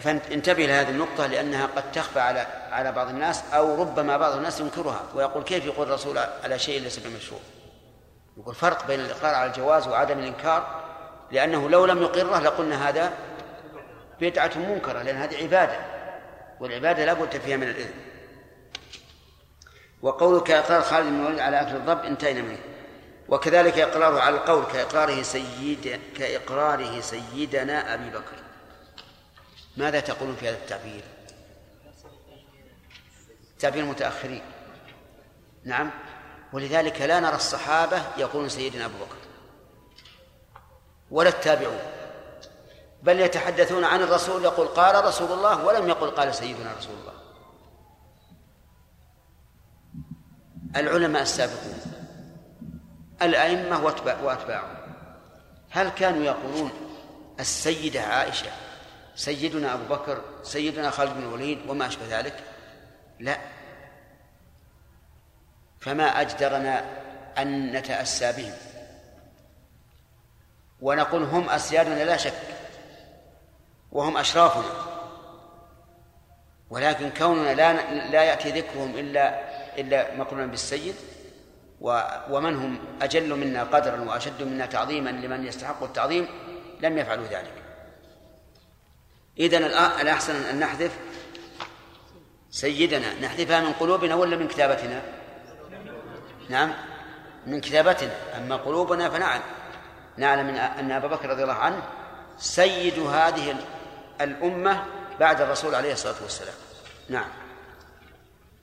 فانتبه لهذه النقطة لأنها قد تخفى على على بعض الناس أو ربما بعض الناس ينكرها ويقول كيف يقول الرسول على شيء ليس بمشروع؟ يقول فرق بين الإقرار على الجواز وعدم الإنكار لأنه لو لم يقره لقلنا هذا بدعة منكرة لأن هذه عبادة والعبادة لا بد فيها من الإذن. وقولك إقرار خالد بن الوليد على أكل الضب انتهينا منه. وكذلك إقراره على القول كإقراره سيد كإقراره سيدنا أبي بكر. ماذا تقولون في هذا التعبير؟ تعبير المتأخرين نعم. ولذلك لا نرى الصحابة يقولون سيدنا أبو بكر. ولا التابعون. بل يتحدثون عن الرسول يقول قال رسول الله ولم يقل قال سيدنا رسول الله. العلماء السابقون الأئمة وأتباعهم. هل كانوا يقولون السيدة عائشة سيدنا أبو بكر سيدنا خالد بن الوليد وما أشبه ذلك؟ لا. فما أجدرنا أن نتأسى بهم. ونقول هم أسيادنا لا شك وهم أشرافنا. ولكن كوننا لا لا يأتي ذكرهم إلا إلا مقرونا بالسيد ومن هم أجل منا قدرا وأشد منا تعظيما لمن يستحق التعظيم لم يفعلوا ذلك. إذن الأحسن أن نحذف سيدنا نحذفها من قلوبنا ولا من كتابتنا؟ نعم من كتابتنا. أما قلوبنا فنعم نعلم أن أبا بكر رضي الله عنه سيد هذه الأمة بعد الرسول عليه الصلاة والسلام. نعم.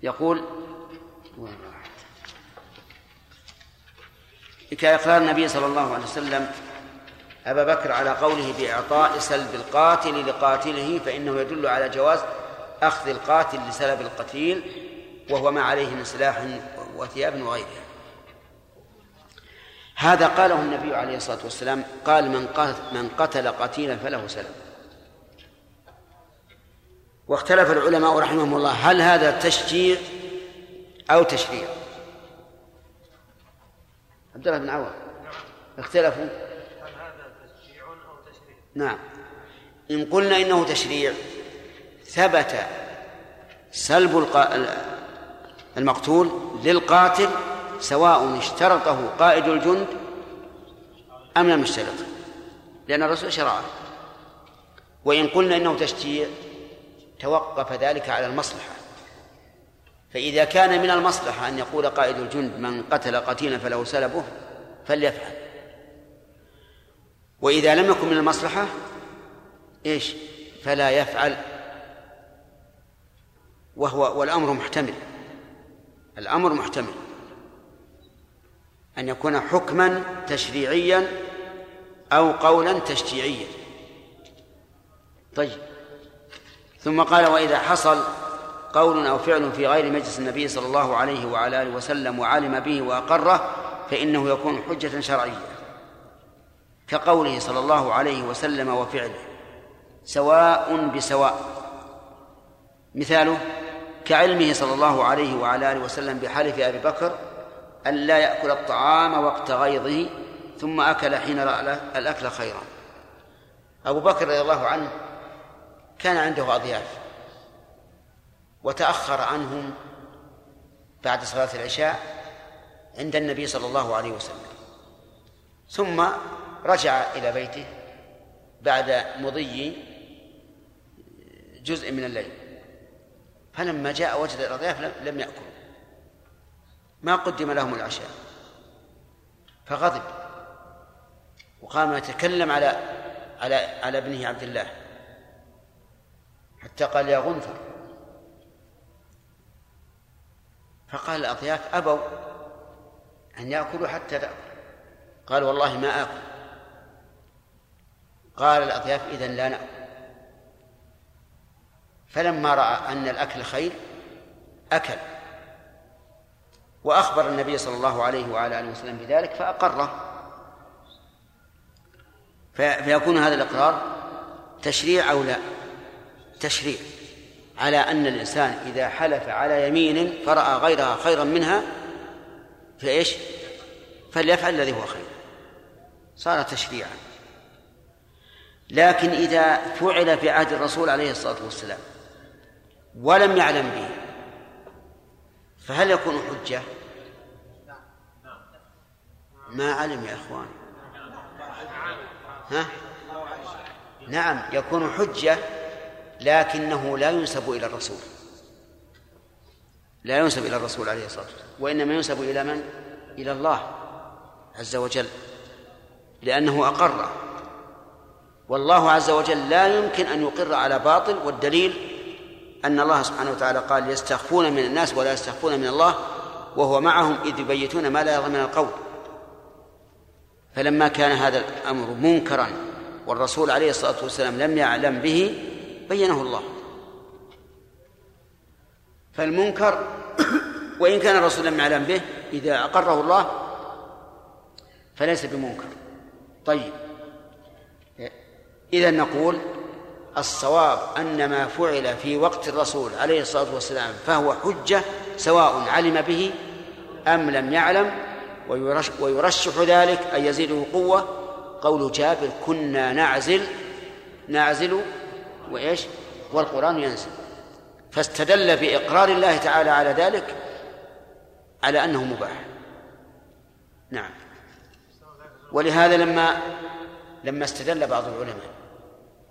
يقول كإقرار النبي صلى الله عليه وسلم أبا بكر على قوله بإعطاء سلب القاتل لقاتله فإنه يدل على جواز أخذ القاتل لسلب القتيل وهو ما عليه من سلاح وثياب وغيرها. هذا قاله النبي عليه الصلاة والسلام قال من قتل, من قتل قتيلا فله سلب. واختلف العلماء رحمهم الله هل هذا تشجيع أو تشريع. عبد الله بن عوض اختلفوا؟ نعم. إن قلنا إنه تشريع ثبت سلب المقتول للقاتل سواء اشترطه قائد الجند أم لم يشترط لأن الرسول شرعه. وإن قلنا إنه تشجيع توقف ذلك على المصلحة. فإذا كان من المصلحة أن يقول قائد الجند من قتل قتيلا فله سلبه فليفعل. وإذا لم يكن من المصلحة إيش؟ فلا يفعل. وهو والأمر محتمل. الأمر محتمل. أن يكون حكما تشريعيا أو قولا تشجيعيا. طيب. ثم قال وإذا حصل قول أو فعل في غير مجلس النبي صلى الله عليه وعلى آله وسلم وعلم به وأقره فإنه يكون حجة شرعية. كقوله صلى الله عليه وسلم وفعله سواء بسواء. مثاله كعلمه صلى الله عليه وعلى آله وسلم بحلف أبي بكر أن لا يأكل الطعام وقت غيظه ثم أكل حين رأى الأكل خيرا. أبو بكر رضي الله عنه كان عنده أضياف. وتأخر عنهم بعد صلاة العشاء عند النبي صلى الله عليه وسلم. ثم رجع إلى بيته بعد مضي جزء من الليل. فلما جاء وجد الأضياف لم يأكلوا. ما قدم لهم العشاء. فغضب. وقام يتكلم على على على ابنه عبد الله. حتى قال يا غنفر فقال الأضياف أبوا أن يأكلوا حتى تأكل. قال والله ما آكل. قال الأضياف إذا لا نأكل. فلما رأى أن الأكل خير أكل. وأخبر النبي صلى الله عليه وعلى آله وسلم بذلك فأقره. فيكون هذا الإقرار تشريع أو لا؟ تشريع. على أن الإنسان إذا حلف على يمين فرأى غيرها خيرا منها فإيش؟ فليفعل الذي هو خير. صار تشريعا. لكن إذا فعل في عهد الرسول عليه الصلاة والسلام ولم يعلم به فهل يكون حجة؟ ما علم يا إخوان. ها؟ نعم يكون حجة لكنه لا ينسب إلى الرسول. لا ينسب إلى الرسول عليه الصلاة والسلام وإنما ينسب إلى من؟ إلى الله عز وجل لأنه أقر. والله عز وجل لا يمكن أن يقر على باطل والدليل أن الله سبحانه وتعالى قال يستخفون من الناس ولا يستخفون من الله وهو معهم إذ يبيتون ما لا يرضى من القول. فلما كان هذا الأمر منكرا والرسول عليه الصلاة والسلام لم يعلم به بينه الله. فالمنكر وإن كان الرسول لم يعلم به إذا أقره الله فليس بمنكر. طيب. إذا نقول الصواب أن ما فعل في وقت الرسول عليه الصلاة والسلام فهو حجة سواء علم به أم لم يعلم ويرشح ذلك أن يزيده قوة. قول جابر كنا نعزل نعزل وإيش؟ والقرآن ينزل. فاستدل بإقرار الله تعالى على ذلك على أنه مباح. نعم. ولهذا لما لما استدل بعض العلماء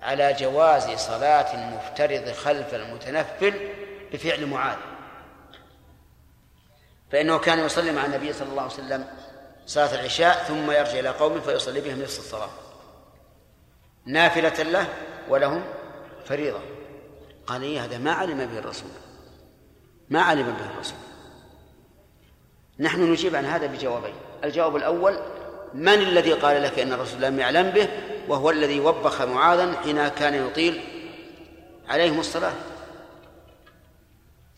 على جواز صلاة المفترض خلف المتنفل بفعل معاذ. فإنه كان يصلي مع النبي صلى الله عليه وسلم صلاة العشاء ثم يرجع إلى قومه فيصلي بهم نصف الصلاة. نافلة له ولهم فريضة. قال إيه هذا؟ ما علم به الرسول. ما علم به الرسول. نحن نجيب عن هذا بجوابين. الجواب الأول من الذي قال لك أن الرسول لم يعلم به؟ وهو الذي وبخ معاذا حين كان يطيل عليهم الصلاة.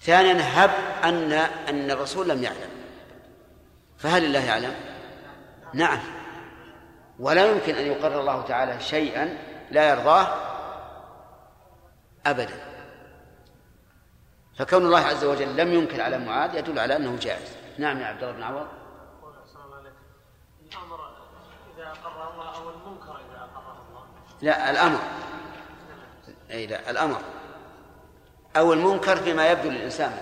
ثانيا هب أن أن الرسول لم يعلم. فهل الله يعلم؟ نعم. ولا يمكن أن يقرر الله تعالى شيئا لا يرضاه. أبدا. فكون الله عز وجل لم ينكر على معاذ يدل على أنه جائز. نعم يا عبد الله بن عوض. الأمر إذا اقره الله أو المنكر أقره الله؟ لا الأمر. أي لا الأمر. أو المنكر فيما يبدو للإنسان.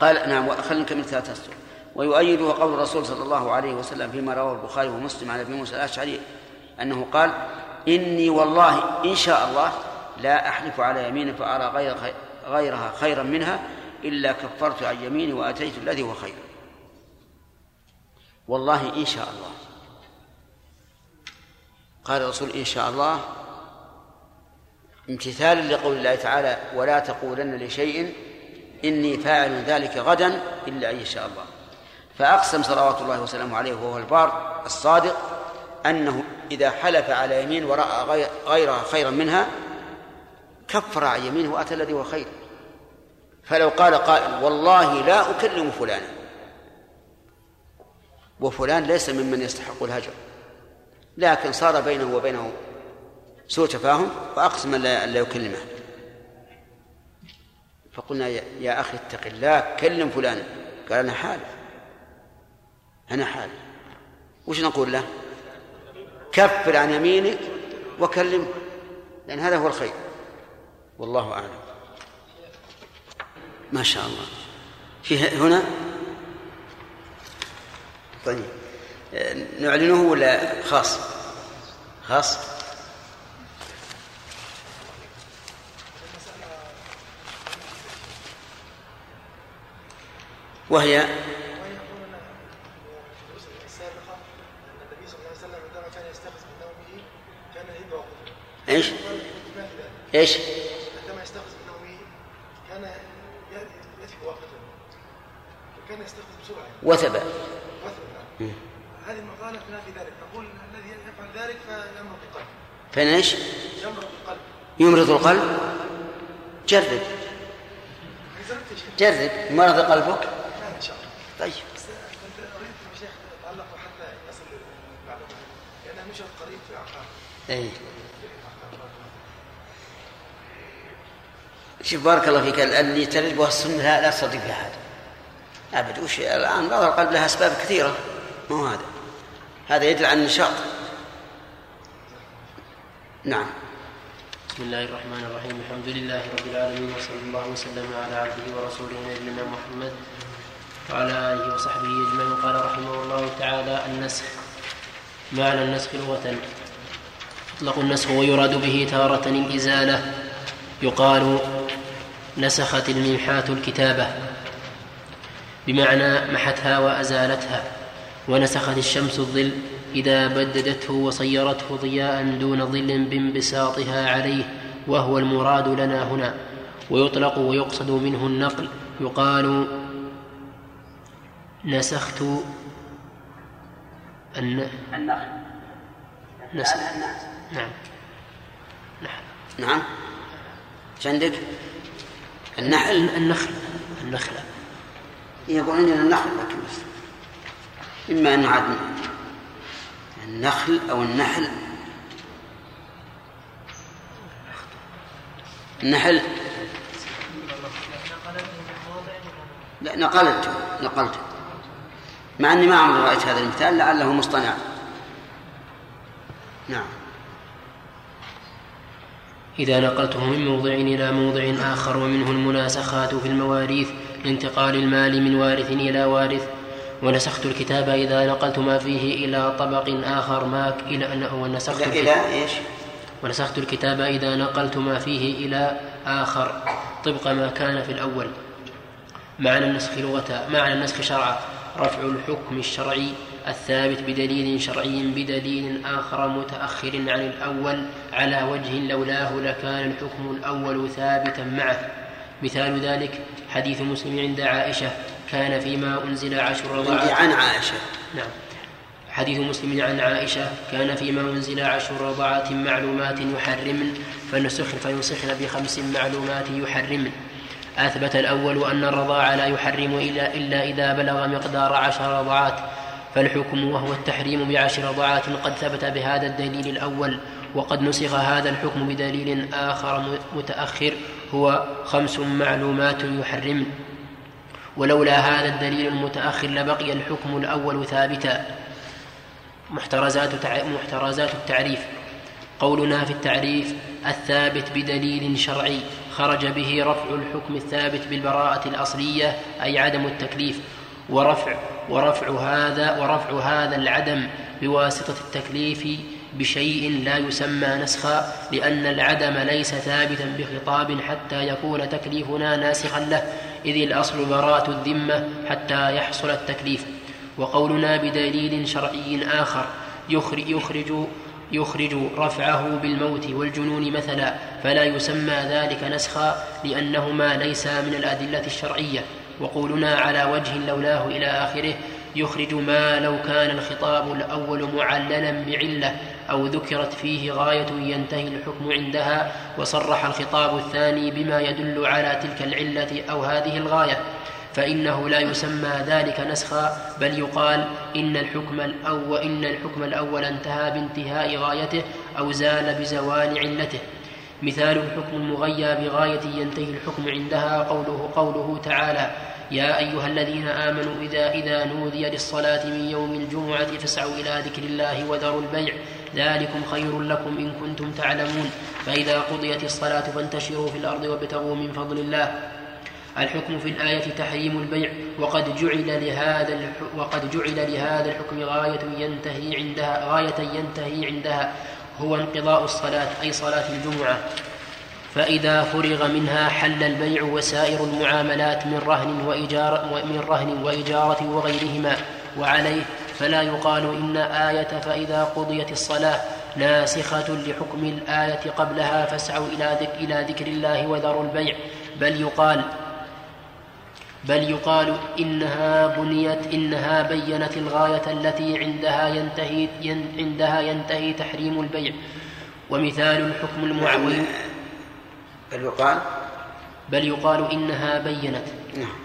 قال نعم خلينا نكمل ثلاثة أسطر ويؤيده قول الرسول صلى الله عليه وسلم فيما رواه البخاري ومسلم عن أبي موسى الأشعري أنه قال إني والله إن شاء الله لا أحلف على يمين فأرى غير غيرها خيرا منها إلا كفرت عن يميني وأتيت الذي هو خير. والله إن شاء الله. قال الرسول إن شاء الله. امتثالا لقول الله تعالى ولا تقولن لشيء إني فاعل ذلك غدا إلا أن يشاء الله. فأقسم صلوات الله وسلامه عليه وهو البار الصادق. أنه إذا حلف على يمين ورأى غيرها خيرا منها كفر عن يمينه وأتى الذي هو خير. فلو قال قائل والله لا أكلم فلانا. وفلان ليس ممن يستحق الهجر. لكن صار بينه وبينه سوء تفاهم فأقسم أن لا يكلمه. فقلنا يا أخي اتق الله كلم فلانا. قال أنا حالف. أنا حالف. وش نقول له؟ كفر عن يمينك وكلمه. لأن هذا هو الخير. والله أعلم. ما شاء الله. في هنا؟ طيب. نعلنه ولا خاص؟ خاص. وهي السابقة أن النبي صلى الله عليه وسلم عندما كان يستيقظ من نومه كان يهب وقته. إيش؟ إيش؟ عندما يستيقظ من نومه كان يذهب وقته. وكان يستيقظ بسرعة. وثب. مثلا هذه المقالة في ذلك. نقول الذي يفعل ذلك فيمرض القلب. فإن إيش؟ يمرض القلب. يمرض القلب؟ جرب. جرب. مرض قلبك؟ لا إن شاء الله. طيب. بس كنت أريد يا شيخ أتعلق حتى يصل المعلومة لأنها نشرت قريب في أعقاب اي شوف بارك الله فيك اللي ترجبها السنة لا, تصدق في هذا أبد وش الآن؟ مرض القلب لها أسباب كثيرة. ما هو هذا. هذا يدل على النشاط. نعم. بسم الله الرحمن الرحيم. الحمد لله رب العالمين وصلى الله وسلم على عبده ورسوله نبينا محمد وعلى آله وصحبه أجمعين. قال رحمه الله تعالى النسخ. معنى النسخ لغة. يطلق النسخ ويراد به تارة الإزالة. يقال نسخت الممحاة الكتابة. بمعنى محتها وأزالتها. ونسخت الشمس الظل إذا بددته وصيرته ضياء دون ظل بانبساطها عليه وهو المراد لنا هنا. ويطلق ويقصد منه النقل. يقال نسخت الن... النخل. نسخ. نعم. نعم. نعم. إيش عندك؟ النحل النخل. النخلة. يقول عندنا النحل لكن بس. إما أن عاد النخل أو النحل. النحل. لا نقلته نقلته مع أني ما عمري رأيت هذا المثال لعله مصطنع. نعم. إذا نقلته من موضع إلى موضع آخر ومنه المناسخات في المواريث لانتقال المال من وارث إلى وارث. ونسخت الكتاب إذا نقلت ما فيه إلى طبق آخر ما إلى ونسخت إلى, إلى إيش؟ ونسخت الكتاب إذا نقلت ما فيه إلى آخر. طبق ما كان في الأول. معنى النسخ لغة معنى النسخ شرعا. رفع الحكم الشرعي الثابت بدليل شرعي بدليل آخر متأخر عن الأول على وجه لولاه لكان الحكم الأول ثابتا معه. مثال ذلك حديث مسلم عند عائشة كان فيما أنزل عشر رضعات عن عائشة. نعم. حديث مسلم عن عائشة كان فيما أنزل عشر رضعات معلومات يحرمن فنسخن فينسخن بخمس معلومات يحرمن أثبت الأول أن الرضاع لا يحرم إلا, إلا إذا بلغ مقدار عشر رضعات فالحكم وهو التحريم بعشر رضعات قد ثبت بهذا الدليل الأول وقد نسخ هذا الحكم بدليل آخر متأخر هو خمس معلومات يحرمن ولولا هذا الدليل المتأخر لبقي الحكم الأول ثابتا. محترزات محترزات التعريف. قولنا في التعريف الثابت بدليل شرعي خرج به رفع الحكم الثابت بالبراءة الأصلية أي عدم التكليف ورفع ورفع هذا ورفع هذا العدم بواسطة التكليف بشيء لا يسمى نسخا لأن العدم ليس ثابتا بخطاب حتى يكون تكليفنا ناسخا له إذ الأصل براءة الذمة حتى يحصل التكليف. وقولنا بدليل شرعي آخر يخرج, يخرج يخرج رفعه بالموت والجنون مثلا فلا يسمى ذلك نسخا لأنهما ليسا من الأدلة الشرعية. وقولنا على وجه لولاه إلى آخره يخرج ما لو كان الخطاب الأول معللا بعلة أو ذكرت فيه غاية ينتهي الحكم عندها وصرح الخطاب الثاني بما يدل على تلك العلة أو هذه الغاية. فإنه لا يسمى ذلك نسخا بل يقال إن الحكم الأول إن الحكم الأول انتهى بانتهاء غايته أو زال بزوال علته. مثال الحكم المغيى بغاية ينتهي الحكم عندها قوله قوله تعالى يا أيها الذين آمنوا إذا إذا نودي للصلاة من يوم الجمعة فاسعوا إلى ذكر الله وذروا البيع. ذلكم خير لكم إن كنتم تعلمون. فإذا قضيت الصلاة فانتشروا في الأرض وابتغوا من فضل الله. الحكم في الآية تحريم البيع. وقد جعل لهذا وقد جعل لهذا الحكم غاية ينتهي عندها غاية ينتهي عندها. هو انقضاء الصلاة أي صلاة الجمعة. فإذا فرغ منها حل البيع وسائر المعاملات من رهن وإجارة من رهن وإجارة وغيرهما وعليه فلا يقال إن آية فإذا قضيت الصلاة ناسخة لحكم الآية قبلها فاسعوا إلى ذكر, إلى ذكر الله وذروا البيع. بل يقال بل يقال إنها بنيت إنها بينت الغاية التي عندها ينتهي عندها ينتهي تحريم البيع. ومثال الحكم المعوي بل يقال بل يقال إنها بينت. نعم.